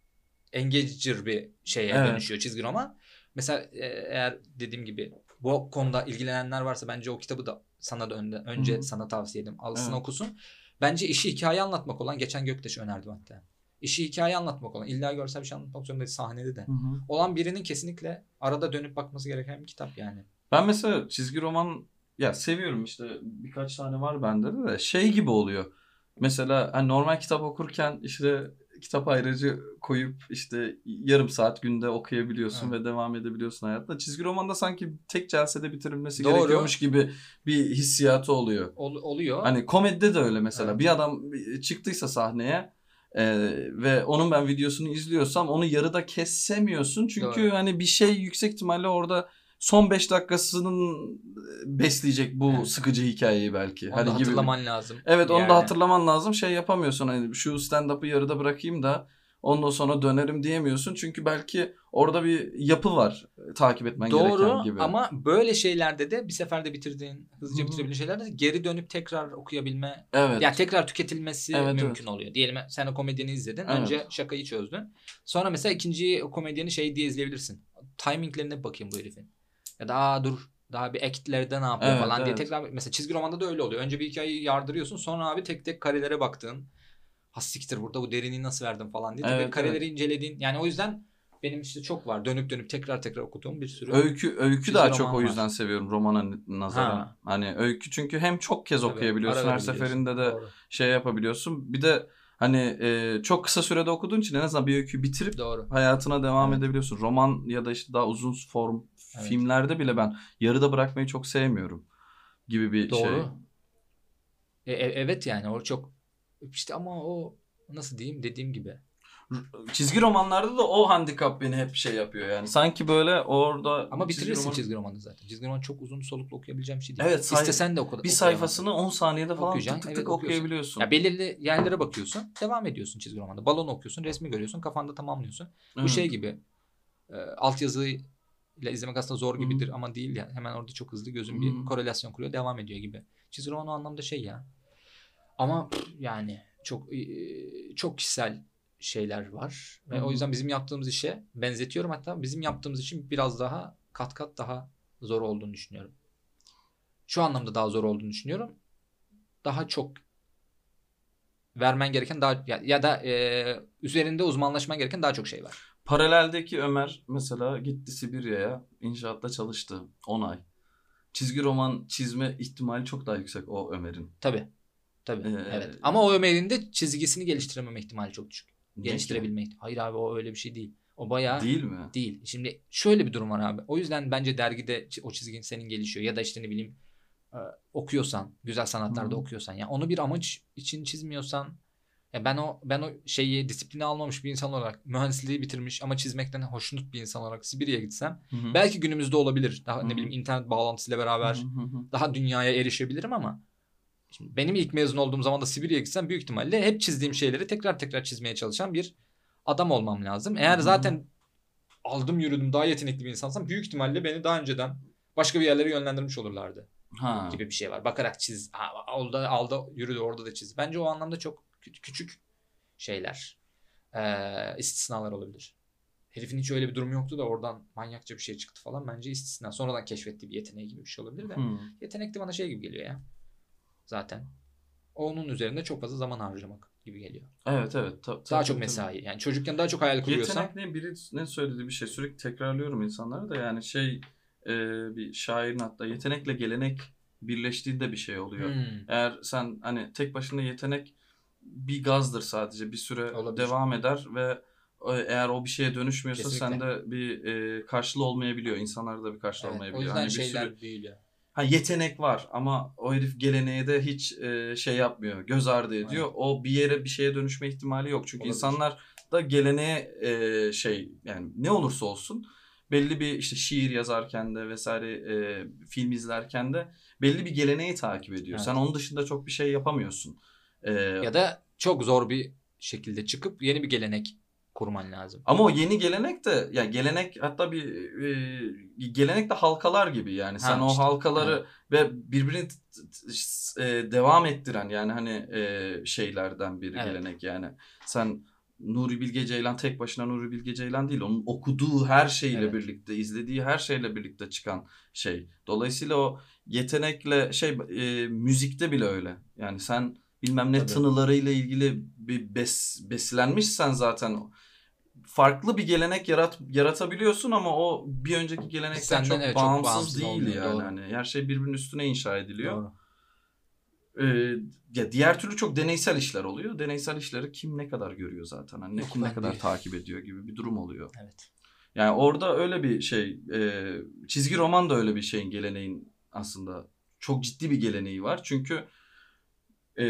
engager bir şeye Evet. dönüşüyor çizgi roman. Mesela e, eğer dediğim gibi bu konuda ilgilenenler varsa bence o kitabı da sana da önde, önce Hı hı. sana tavsiye ederim. Alsın Evet. okusun. Bence işi hikaye anlatmak olan geçen Göktaş önerdim hatta. İşi hikaye anlatmak olan illa görsel bir şey anlatmak zorunda değil sahnede de. Hı hı. Olan birinin kesinlikle arada dönüp bakması gereken bir kitap yani. Ben mesela çizgi roman ya seviyorum işte birkaç tane var bende de de şey gibi oluyor. Mesela hani normal kitap okurken işte kitap ayrıcı koyup işte yarım saat günde okuyabiliyorsun ve devam edebiliyorsun hayatta. Çizgi romanda sanki tek celsede bitirilmesi Doğru. gerekiyormuş gibi bir hissiyatı oluyor. Ol- oluyor. Hani komedide de öyle mesela. Evet. Bir adam çıktıysa sahneye e, ve onun ben videosunu izliyorsam onu yarıda kesemiyorsun. Çünkü Doğru. hani bir şey yüksek ihtimalle orada son 5 dakikasının besleyecek bu Evet. sıkıcı hikayeyi belki. Onu hani da gibi. hatırlaman lazım. Evet onu Yani. da hatırlaman lazım. Şey yapamıyorsun hani şu stand-up'ı yarıda bırakayım da ondan sonra dönerim diyemiyorsun. Çünkü belki orada bir yapı var e, takip etmen gereken Doğru gibi. ama böyle şeylerde de bir seferde bitirdiğin, hızlıca Hı hı. bitirebildiğin şeylerde de geri dönüp tekrar okuyabilme, evet. ya tekrar tüketilmesi Evet, mümkün oluyor. Diyelim sen o komedyeni izledin, Evet. önce şakayı çözdün. Sonra mesela ikinci komedyeni şey diye izleyebilirsin. Timinglerine bakayım bu herifin. Ya da aa dur daha bir actlerde ne yapıyor Evet, falan diye evet. tekrar mesela çizgi romanda da öyle oluyor. Önce bir hikayeyi yardırıyorsun sonra abi tek tek karelere baktığın ha siktir burada bu derinliği nasıl verdim falan diye Evet, evet, kareleri incelediğin yani o yüzden benim işte çok var dönüp dönüp tekrar tekrar okuduğum bir sürü Öykü öykü daha çok o var. yüzden seviyorum romana nazaran. Ha. Hani öykü çünkü hem çok kez Tabii, okuyabiliyorsun her seferinde de Doğru. şey yapabiliyorsun. Bir de hani e, çok kısa sürede okuduğun için en azından bir öyküyü bitirip Doğru. hayatına devam Evet. edebiliyorsun. Roman ya da işte daha uzun form Evet. filmlerde bile ben yarıda bırakmayı çok sevmiyorum gibi bir şey. Doğru. E, e- evet yani o çok işte ama o nasıl diyeyim dediğim gibi. Çizgi romanlarda da o handikap beni hep şey yapıyor yani. Sanki böyle orada Ama bitirirsin romanı- çizgi romanı zaten. Çizgi roman çok uzun soluklu okuyabileceğim bir şey değil. Evet, say- İstesen de o kadar. bir sayfasını 10 saniyede falan Okuyacaksın, tık tık evet, okuyabiliyorsun. Ya belirli yerlere bakıyorsun. Devam ediyorsun çizgi romanda. Balon okuyorsun. Resmi görüyorsun. Kafanda tamamlıyorsun. Bu Evet. şey gibi. E, altyazı ile izlemek aslında zor hı. gibidir ama değil ya. Hemen orada çok hızlı gözün bir hı. korelasyon kuruyor. Devam ediyor gibi. Çizgi roman o anlamda şey ya. Ama yani çok e, çok kişisel şeyler var. Ve hı. o yüzden bizim yaptığımız işe benzetiyorum hatta bizim yaptığımız için biraz daha kat kat daha zor olduğunu düşünüyorum. Şu anlamda daha zor olduğunu düşünüyorum. Daha çok vermen gereken daha ya, ya da e, üzerinde uzmanlaşman gereken daha çok şey var. Paraleldeki Ömer mesela gitti Sibirya'ya inşaatta çalıştı 10 ay. Çizgi roman çizme ihtimali çok daha yüksek o Ömer'in. Tabii. Tabii. Ee, evet. Ama o Ömer'in de çizgisini geliştirememe ihtimali çok düşük. Ne Geliştirebilme ihtimali. Hayır abi o öyle bir şey değil. O bayağı? Değil mi? Değil. Şimdi şöyle bir durum var abi. O yüzden bence dergide o çizgin senin gelişiyor. Ya da işte ne bileyim e, okuyorsan, güzel sanatlarda Hı. okuyorsan. Yani onu bir amaç için çizmiyorsan ya ben o ben o şeyi disiplini almamış bir insan olarak mühendisliği bitirmiş ama çizmekten hoşnut bir insan olarak Sibirya'ya gitsem Hı hı. belki günümüzde olabilir. Daha Hı ne bileyim internet bağlantısıyla beraber Hı hı hı. daha dünyaya erişebilirim ama şimdi benim ilk mezun olduğum zaman da Sibirya'ya gitsem büyük ihtimalle hep çizdiğim şeyleri tekrar tekrar çizmeye çalışan bir adam olmam lazım. Eğer zaten aldım yürüdüm daha yetenekli bir insansam büyük ihtimalle beni daha önceden başka bir yerlere yönlendirmiş olurlardı Ha. gibi bir şey var. Bakarak çiz, orada aldı yürüdü orada da çiz. Bence o anlamda çok kü- küçük şeyler, eee, istisnalar olabilir. Herifin hiç öyle bir durumu yoktu da oradan manyakça bir şey çıktı falan. Bence istisna. Sonradan keşfettiği bir yeteneği gibi bir şey olabilir de. Hı. Yetenek de bana şey gibi geliyor ya. Zaten. Onun üzerinde çok fazla zaman harcamak gibi geliyor. Evet evet. Ta- Daha tabii, çok tabii. mesai. Yani çocukken daha çok hayal kuruyorsan. Yetenek ne? Biri ne söylediği bir şey. Sürekli tekrarlıyorum insanlara da yani şey e, bir şairin hatta yetenekle gelenek birleştiğinde bir şey oluyor. Hmm. Eğer sen hani tek başına yetenek bir gazdır sadece bir süre Olabilir. devam eder ve e, eğer o bir şeye dönüşmüyorsa Kesinlikle. sende bir e, karşılığı olmayabiliyor. İnsanlarda da bir karşılığı Evet, o olmayabiliyor. yüzden Hani bir şeyler sürü büyülüyor. Ha, yetenek var ama o herif geleneğe de hiç e, şey yapmıyor. Göz ardı ediyor. Evet. O bir yere bir şeye dönüşme ihtimali yok. Çünkü Olabilir. insanlar sanatta geleneğe e, şey yani ne olursa olsun belli bir işte şiir yazarken de vesaire e, film izlerken de belli bir geleneği takip ediyor. Evet. Sen onun dışında çok bir şey yapamıyorsun. E, Ya da çok zor bir şekilde çıkıp yeni bir gelenek kurman lazım. Ama o yeni gelenek de ya gelenek hatta bir e, gelenek de halkalar gibi yani sen Ha, o işte, halkaları ve birbirini e, devam ettiren yani hani e, şeylerden bir Evet. gelenek yani sen Nuri Bilge Ceylan tek başına Nuri Bilge Ceylan değil onun okuduğu her şeyle Evet. birlikte izlediği her şeyle birlikte çıkan şey dolayısıyla o yetenekle şey e, müzikte bile öyle yani sen bilmem ne Tabii. tınılarıyla ilgili bir bes, beslenmişsen zaten farklı bir gelenek yarat yaratabiliyorsun ama o bir önceki gelenekten çok, evet, çok bağımsız, bağımsız değil olmuyor, yani. doğru. Hani her şey birbirinin üstüne inşa ediliyor. Doğru. Ee, ya diğer türlü çok deneysel işler oluyor. Deneysel işleri kim ne kadar görüyor zaten. Hani ne, kim ne kadar değil. takip ediyor gibi bir durum oluyor. Evet. Yani orada öyle bir şey e, çizgi roman da öyle bir şeyin geleneğin aslında çok ciddi bir geleneği var. Çünkü e,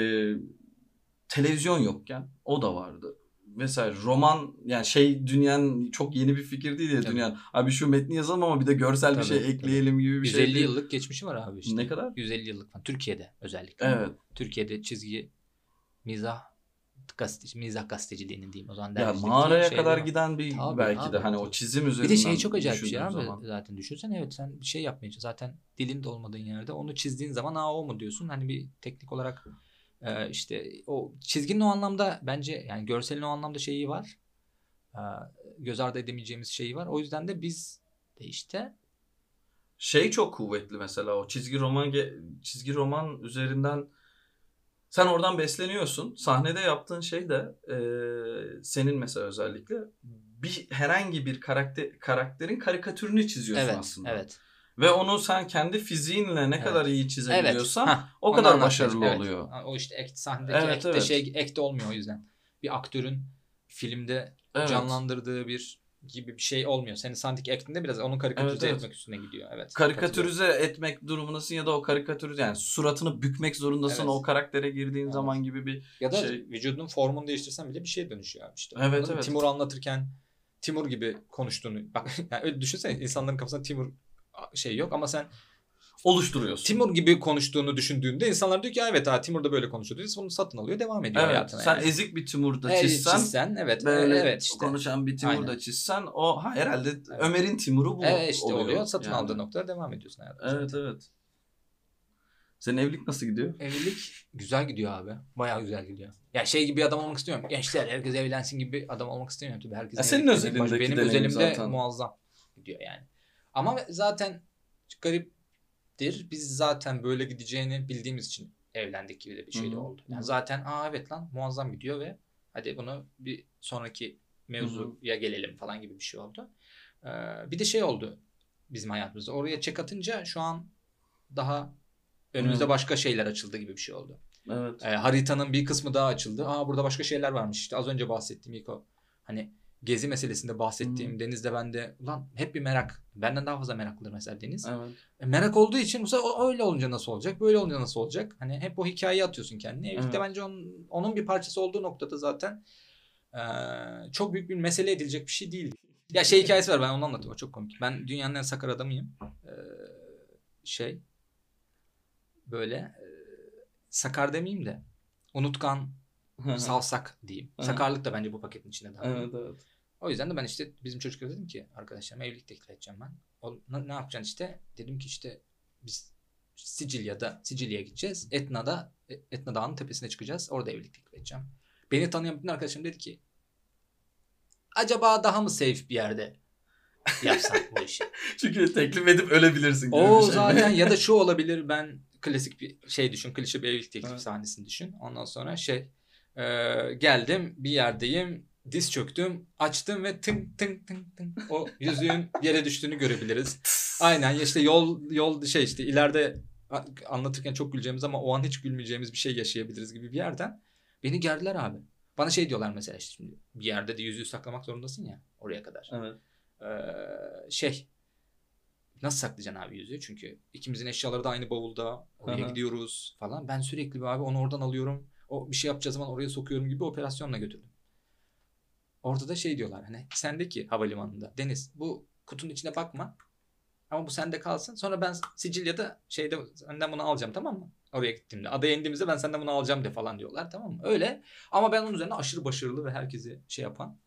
televizyon yokken o da vardı. Mesela roman yani şey dünyanın çok yeni bir fikir değil ya Tabii. dünyanın. Abi şu metni yazalım ama bir de görsel bir Tabii, şey tabii. ekleyelim gibi bir 150 şey. değil. yıllık geçmişi var abi işte. Ne kadar? 150 yıllık falan. Türkiye'de özellikle. Evet. Türkiye'de çizgi mizah gazeteci, mizah gazeteciliğinin diyeyim o zaman. Ya mağaraya kadar var. giden bir Tabii, belki abi, de hani o tabii. çizim Bir üzerinden de şey çok acayip bir şey abi zaman. zaten düşünsen evet sen bir şey yapmayacaksın zaten dilin de olmadığın yerde onu çizdiğin zaman aa o mu diyorsun hani bir teknik olarak e, işte o çizginin o anlamda bence yani görselin o anlamda şeyi var E, göz ardı edemeyeceğimiz şeyi var o yüzden de biz de işte Şey çok kuvvetli mesela o çizgi roman çizgi roman üzerinden sen oradan besleniyorsun. Sahnede yaptığın şey de e, senin mesela özellikle bir herhangi bir karakter karakterin karikatürünü çiziyorsun evet aslında. evet Ve onu sen kendi fiziğinle ne Evet. kadar iyi evet çizebiliyorsan Hah, o kadar başarılı çalışıyorum. oluyor. Evet. O işte act, sahnedeki Evet, act'te evet. şey act olmuyor o yüzden. Bir aktörün filmde Evet. canlandırdığı bir gibi bir şey olmuyor. Senin sahndeki act'inde biraz onun karikatürize Evet, evet. etmek üstüne gidiyor. Evet. Karikatürize etmek durumundasın ya da o karikatürü yani suratını bükmek zorundasın Evet. o karaktere girdiğin Evet. zaman gibi bir Ya da şey- vücudunun formunu değiştirsen bile bir şeye dönüşüyor abi işte. Evet, Anladın evet. Timur anlatırken Timur gibi konuştuğunu bak yani öyle düşünsene insanların kafasında Timur şey yok ama sen oluşturuyorsun. Timur gibi konuştuğunu düşündüğünde insanlar diyor ki "Ya evet ha Timur da böyle konuşuyor. Onu satın alıyor devam ediyor Evet, hayatına. sen yani. ezik bir Timur'da Evet, çizsen, çizsen evet böyle evet işte. konuşan bir Timur'da Aynen. çizsen o ha, herhalde Ömer'in Timur'u bu Evet işte oluyor. oluyor. Satın yani. aldığı noktada devam ediyorsun hayatına. Evet evet. Senin evlilik nasıl gidiyor? Evlilik güzel gidiyor abi. Bayağı güzel gidiyor. Ya şey gibi bir adam olmak istiyorum. Gençler herkes evlensin gibi adam olmak istemiyorum tabii. Herkesin Ya senin özelindeki Benim özelimde zaten. muazzam gidiyor yani. Ama zaten gariptir. Biz zaten böyle gideceğini bildiğimiz için evlendik gibi de bir şey de oldu. Yani zaten aa evet lan muazzam gidiyor ve hadi bunu bir sonraki mevzuya gelelim falan gibi bir şey oldu. Ee, bir de şey oldu bizim hayatımızda. Oraya çek atınca şu an daha önümüzde başka şeyler açıldı gibi bir şey oldu. Evet. Ee, haritanın bir kısmı daha açıldı. Aa burada başka şeyler varmış. İşte az önce bahsettiğim ilk o hani gezi meselesinde bahsettiğim Deniz'de bende ulan hep bir merak. Benden daha fazla meraklıdır mesela Deniz. Evet. E, merak olduğu için bu sefer öyle olunca nasıl olacak? Böyle olunca nasıl olacak? Hani hep o hikayeyi atıyorsun kendine. Evlilikte Evet. bence onun, onun bir parçası olduğu noktada zaten eee, çok büyük bir mesele edilecek bir şey değil. Ya şey hikayesi var ben onu anlatayım. O çok komik. Ben dünyanın en sakar adamıyım. Eee, şey böyle eee, sakar demeyeyim de unutkan, savsak diyeyim. Sakarlık da bence bu paketin içinde dahil. evet evet. O yüzden de ben işte bizim çocuklara dedim ki arkadaşlarıma evlilik teklif edeceğim ben. O, ne, yapacaksın işte? Dedim ki işte biz Sicilya'da Sicilya'ya gideceğiz. Etna'da E, Etna Dağı'nın tepesine çıkacağız. Orada evlilik teklif edeceğim. Beni tanıyan bütün arkadaşlarım dedi ki acaba daha mı safe bir yerde yapsak bu işi? Çünkü teklif edip ölebilirsin o şey. zaten ya da şu olabilir ben klasik bir şey düşün klişe bir evlilik teklifi Evet. sahnesini düşün. Ondan sonra şey e, geldim bir yerdeyim diz çöktüm açtım ve tın tın tın tın o yüzüğün yere düştüğünü görebiliriz. Aynen işte yol yol şey işte ileride anlatırken çok güleceğimiz ama o an hiç gülmeyeceğimiz bir şey yaşayabiliriz gibi bir yerden beni gerdiler abi. Bana şey diyorlar mesela işte şimdi bir yerde de yüzüğü saklamak zorundasın ya oraya kadar. Evet. Ee, şey nasıl saklayacaksın abi yüzüğü? Çünkü ikimizin eşyaları da aynı bavulda. Oraya hı. gidiyoruz falan. Ben sürekli abi onu oradan alıyorum. O bir şey yapacağı zaman oraya sokuyorum gibi operasyonla götürdüm. Orada da şey diyorlar hani sendeki havalimanında Deniz bu kutunun içine bakma. Ama bu sende kalsın. Sonra ben Sicilya'da şeyde senden bunu alacağım tamam mı? Oraya gittiğimde. Adaya indiğimizde ben senden bunu alacağım de falan diyorlar tamam mı? Öyle. Ama ben onun üzerine aşırı başarılı ve herkesi şey yapan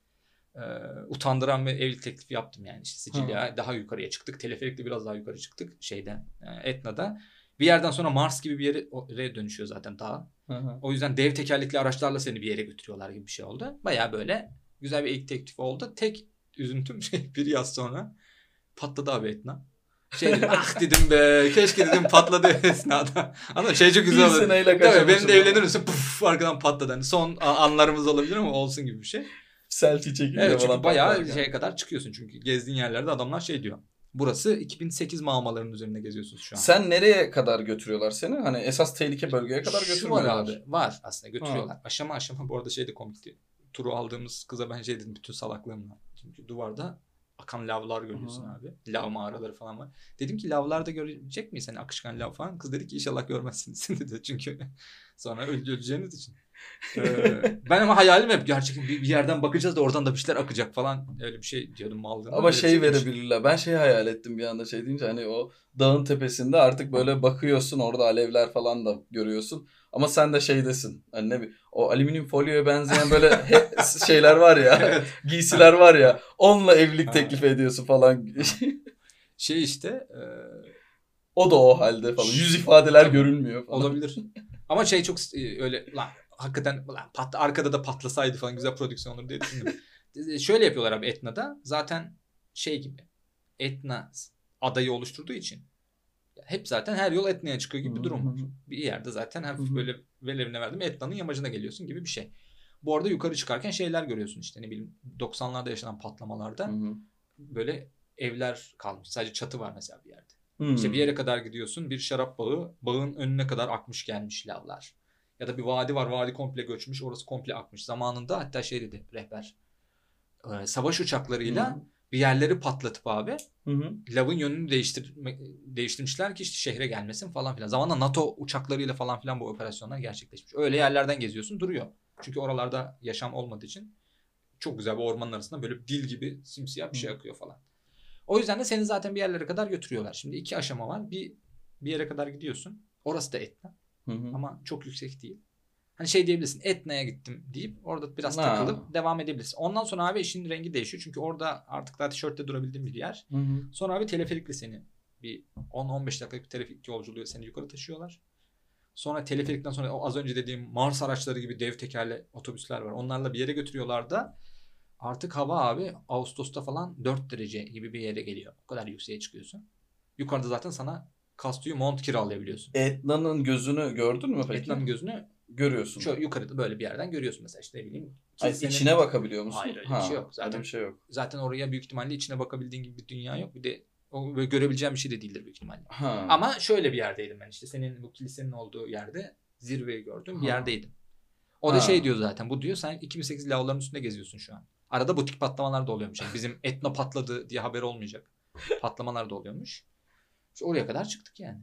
e, utandıran bir evlilik teklifi yaptım yani. işte Sicilya daha yukarıya çıktık. Teleferikle biraz daha yukarı çıktık şeyden e, Etna'da. Bir yerden sonra Mars gibi bir yere dönüşüyor zaten hı. O yüzden dev tekerlekli araçlarla seni bir yere götürüyorlar gibi bir şey oldu. Baya böyle güzel bir ilk teklif oldu. Tek üzüntüm şey bir yaz sonra patladı abi Etna. Şey dedim ah dedim be keşke dedim patladı esnada. Ama şey çok güzel oldu. kaçırmışım. Benim de evlenir misin? Puf arkadan patladı. Hani son anlarımız olabilir ama olsun gibi bir şey. Selfie çekiliyor Evet falan. bayağı şeye kadar çıkıyorsun. Çünkü gezdiğin yerlerde adamlar şey diyor. Burası 2008 mağmalarının üzerinde geziyorsunuz şu an. Sen nereye kadar götürüyorlar seni? Hani esas tehlike bölgeye kadar Şu var götürmüyorlar. abi. Var aslında götürüyorlar. Aşama aşama bu arada şey de komikti. Turu aldığımız kıza ben şey dedim bütün salaklığımla. Çünkü duvarda akan lavlar görüyorsun Aha. abi. Lav mağaraları falan var. Dedim ki lavlarda görecek miyiz? Hani akışkan lav falan. Kız dedi ki inşallah görmezsiniz dedi. Çünkü sonra öl- öleceğiniz için. Ee, ben ama hayalim hep gerçekten bir, bir yerden bakacağız da oradan da bir şeyler akacak falan. Öyle bir şey diyordum maldığımda. Ama bir şey hiç- verebilirler. Ben şey hayal ettim bir anda şey deyince hani o dağın tepesinde artık böyle bakıyorsun orada alevler falan da görüyorsun. Ama sen de şeydesin. Hani ne bi- o alüminyum folyoya benzeyen böyle şeyler var ya. Evet. giysiler var ya. Onunla evlilik teklif ediyorsun falan. Şey işte e, o da o halde falan. Yüz ifadeler görünmüyor falan. Olabilir. Ama şey çok e, öyle lan hakikaten lan pat, arkada da patlasaydı falan güzel prodüksiyon olur diye düşündüm. Şöyle yapıyorlar abi Etna'da. Zaten şey gibi. Etna adayı oluşturduğu için hep zaten her yol Etna'ya çıkıyor gibi bir durum var. Bir yerde zaten hafif böyle velevine verdim Etna'nın yamacına geliyorsun gibi bir şey. Bu arada yukarı çıkarken şeyler görüyorsun işte ne bileyim 90'larda yaşanan patlamalarda böyle evler kalmış. Sadece çatı var mesela bir yerde. Hmm. İşte bir yere kadar gidiyorsun bir şarap bağı bağın önüne kadar akmış gelmiş lavlar. Ya da bir vadi var vadi komple göçmüş orası komple akmış. Zamanında hatta şey dedi rehber e, savaş uçaklarıyla Hı. bir yerleri patlatıp abi Hı hı. lavın yönünü değiştirme, değiştirmişler ki işte şehre gelmesin falan filan. Zamanla NATO uçaklarıyla falan filan bu operasyonlar gerçekleşmiş. Öyle yerlerden geziyorsun duruyor. Çünkü oralarda yaşam olmadığı için çok güzel bir ormanın arasında böyle bir dil gibi simsiyah bir şey akıyor falan. O yüzden de seni zaten bir yerlere kadar götürüyorlar. Şimdi iki aşama var. Bir bir yere kadar gidiyorsun. Orası da Etna Hı hı. ama çok yüksek değil. Hani şey diyebilirsin Etna'ya gittim deyip orada biraz Ha. takılıp devam edebilirsin. Ondan sonra abi işin rengi değişiyor. Çünkü orada artık daha tişörtte durabildiğin bir yer. Hı hı. Sonra abi teleferikle seni bir 10-15 dakikalık bir teleferik yolculuğu seni yukarı taşıyorlar. Sonra teleferikten sonra o az önce dediğim Mars araçları gibi dev tekerli otobüsler var. Onlarla bir yere götürüyorlar da artık hava abi Ağustos'ta falan 4 derece gibi bir yere geliyor. O kadar yükseğe çıkıyorsun. Yukarıda zaten sana kastuyu mont kiralayabiliyorsun. Etna'nın gözünü gördün mü peki? Etna'nın gözünü Görüyorsun. şu yukarıda böyle bir yerden görüyorsun mesela işte ne bileyim. Ay, kilisenin- içine bakabiliyor musun? Hayır, öyle bir şey yok. Zaten bir şey yok. Zaten oraya büyük ihtimalle içine bakabildiğin gibi bir dünya yok. Bir de o böyle görebileceğim bir şey de değildir büyük ihtimalle. Ha. Ama şöyle bir yerdeydim ben işte senin bu kilisenin olduğu yerde zirveyi gördüm bir Ha. yerdeydim. O da Ha. şey diyor zaten bu diyor sen 2008 lavların üstünde geziyorsun şu an. Arada butik patlamalar da oluyormuş. Yani bizim etno patladı diye haber olmayacak. Patlamalar da oluyormuş. İşte oraya kadar çıktık yani.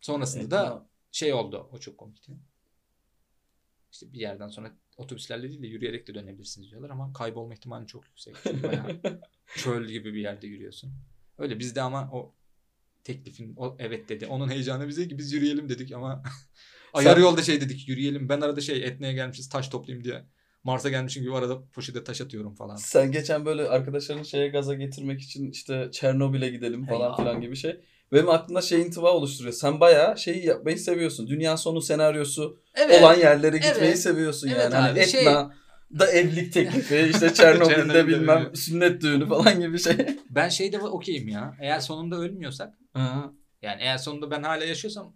Sonrasında da Etna- şey oldu. O çok komikti. İşte bir yerden sonra otobüslerle değil de yürüyerek de dönebilirsiniz diyorlar ama kaybolma ihtimali çok yüksek. Bayağı çöl gibi bir yerde yürüyorsun. Öyle bizde ama o teklifin o evet dedi. Onun heyecanı bize ki biz yürüyelim dedik ama yarı yolda şey dedik yürüyelim. Ben arada şey Etne'ye gelmişiz taş toplayayım diye. Mars'a gelmişim gibi arada poşete taş atıyorum falan. Sen geçen böyle arkadaşların şeye gaza getirmek için işte Çernobil'e gidelim falan Hey filan gibi şey. Benim aklımda şey intiba oluşturuyor. Sen bayağı şeyi yapmayı seviyorsun. Dünya sonu senaryosu Evet. olan yerlere gitmeyi Evet. seviyorsun Evet yani. Hani abi, şey- Etna da evlilik teklifi, işte Çernobil'de bilmem sünnet düğünü falan gibi şey. Ben şeyde okeyim ya. Eğer sonunda ölmüyorsak yani eğer sonunda ben hala yaşıyorsam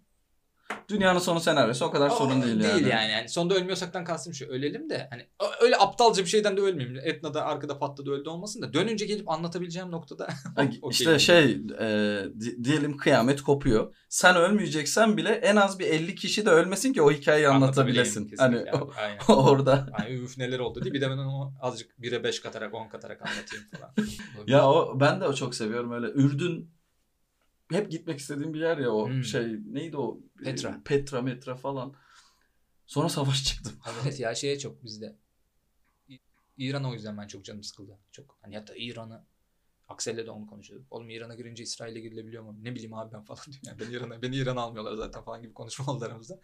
Dünyanın sonu senaryosu o kadar o- sorun değil, Değil yani. yani. yani. Sonunda ölmüyorsaktan kastım şu. Ölelim de hani öyle aptalca bir şeyden de ölmeyeyim. Etna'da arkada patladı öldü olmasın da dönünce gelip anlatabileceğim noktada Ha, okey. İşte şey e, di- diyelim kıyamet kopuyor. Sen ölmeyeceksen bile en az bir 50 kişi de ölmesin ki o hikayeyi anlatabilesin. Hani o- abi, aynen. orada. Ay üf neler oldu diye bir de ben onu azıcık 1'e 5 katarak 10 katarak anlatayım falan. Ya o ben de o çok seviyorum öyle. Ürdün hep gitmek istediğim bir yer ya o Hmm. şey neydi o? Petra. Petra metra falan. Sonra savaş çıktı. Evet ya şeye çok bizde. İran'a o yüzden ben çok canım sıkıldı. Çok hani hatta İran'ı Aksel'le de onu konuşuyorduk. Oğlum İran'a girince İsrail'e girilebiliyor mu? Ne bileyim abi ben falan diyor. Yani beni İran'a beni İran'a almıyorlar zaten falan gibi konuşma oldu aramızda.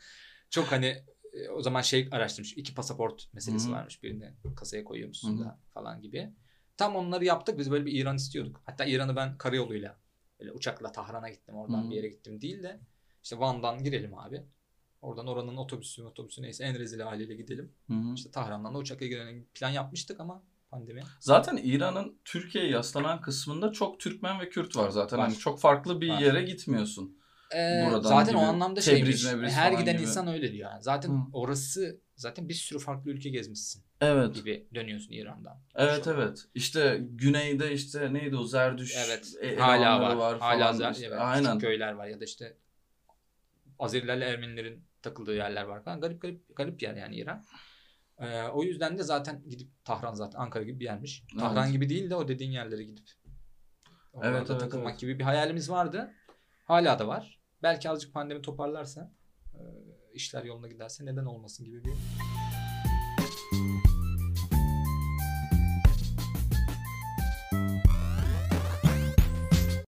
Çok hani e, o zaman şey araştırmış. iki pasaport meselesi Hı hı. varmış. Birini kasaya koyuyor musun da falan gibi. Tam onları yaptık. Biz böyle bir İran istiyorduk. Hatta İran'ı ben karayoluyla böyle uçakla Tahran'a gittim. Oradan Hı. bir yere gittim değil de işte Van'dan girelim abi. Oradan oranın otobüsü otobüsü neyse en rezil haliyle gidelim. Hı. İşte Tahran'dan da uçakla girelim plan yapmıştık ama pandemi. Zaten İran'ın Türkiye'ye yaslanan kısmında çok Türkmen ve Kürt var zaten. Var. Hani çok farklı bir Var. yere gitmiyorsun. Ee, Buradan zaten o gibi anlamda Tebriz, şeymiş. Her giden gibi. insan öyle diyor. Yani. Zaten Hı. orası zaten bir sürü farklı ülke gezmişsin Evet. gibi dönüyorsun İran'dan. Evet Şu- evet. İşte güneyde işte neydi o Zerdüş Evet. e- hala elemanları var. Hala falan. zer- işte. evet, Aynen. köyler var ya da işte Azerilerle Ermenilerin takıldığı yerler var falan. Garip garip garip yer yani İran. Ee, o yüzden de zaten gidip Tahran zaten Ankara gibi bir yermiş. Evet. Tahran gibi değil de o dediğin yerlere gidip oralarda Evet, evet, takılmak evet. gibi bir hayalimiz vardı. Hala da var. Belki azıcık pandemi toparlarsa e, işler yoluna giderse neden olmasın gibi bir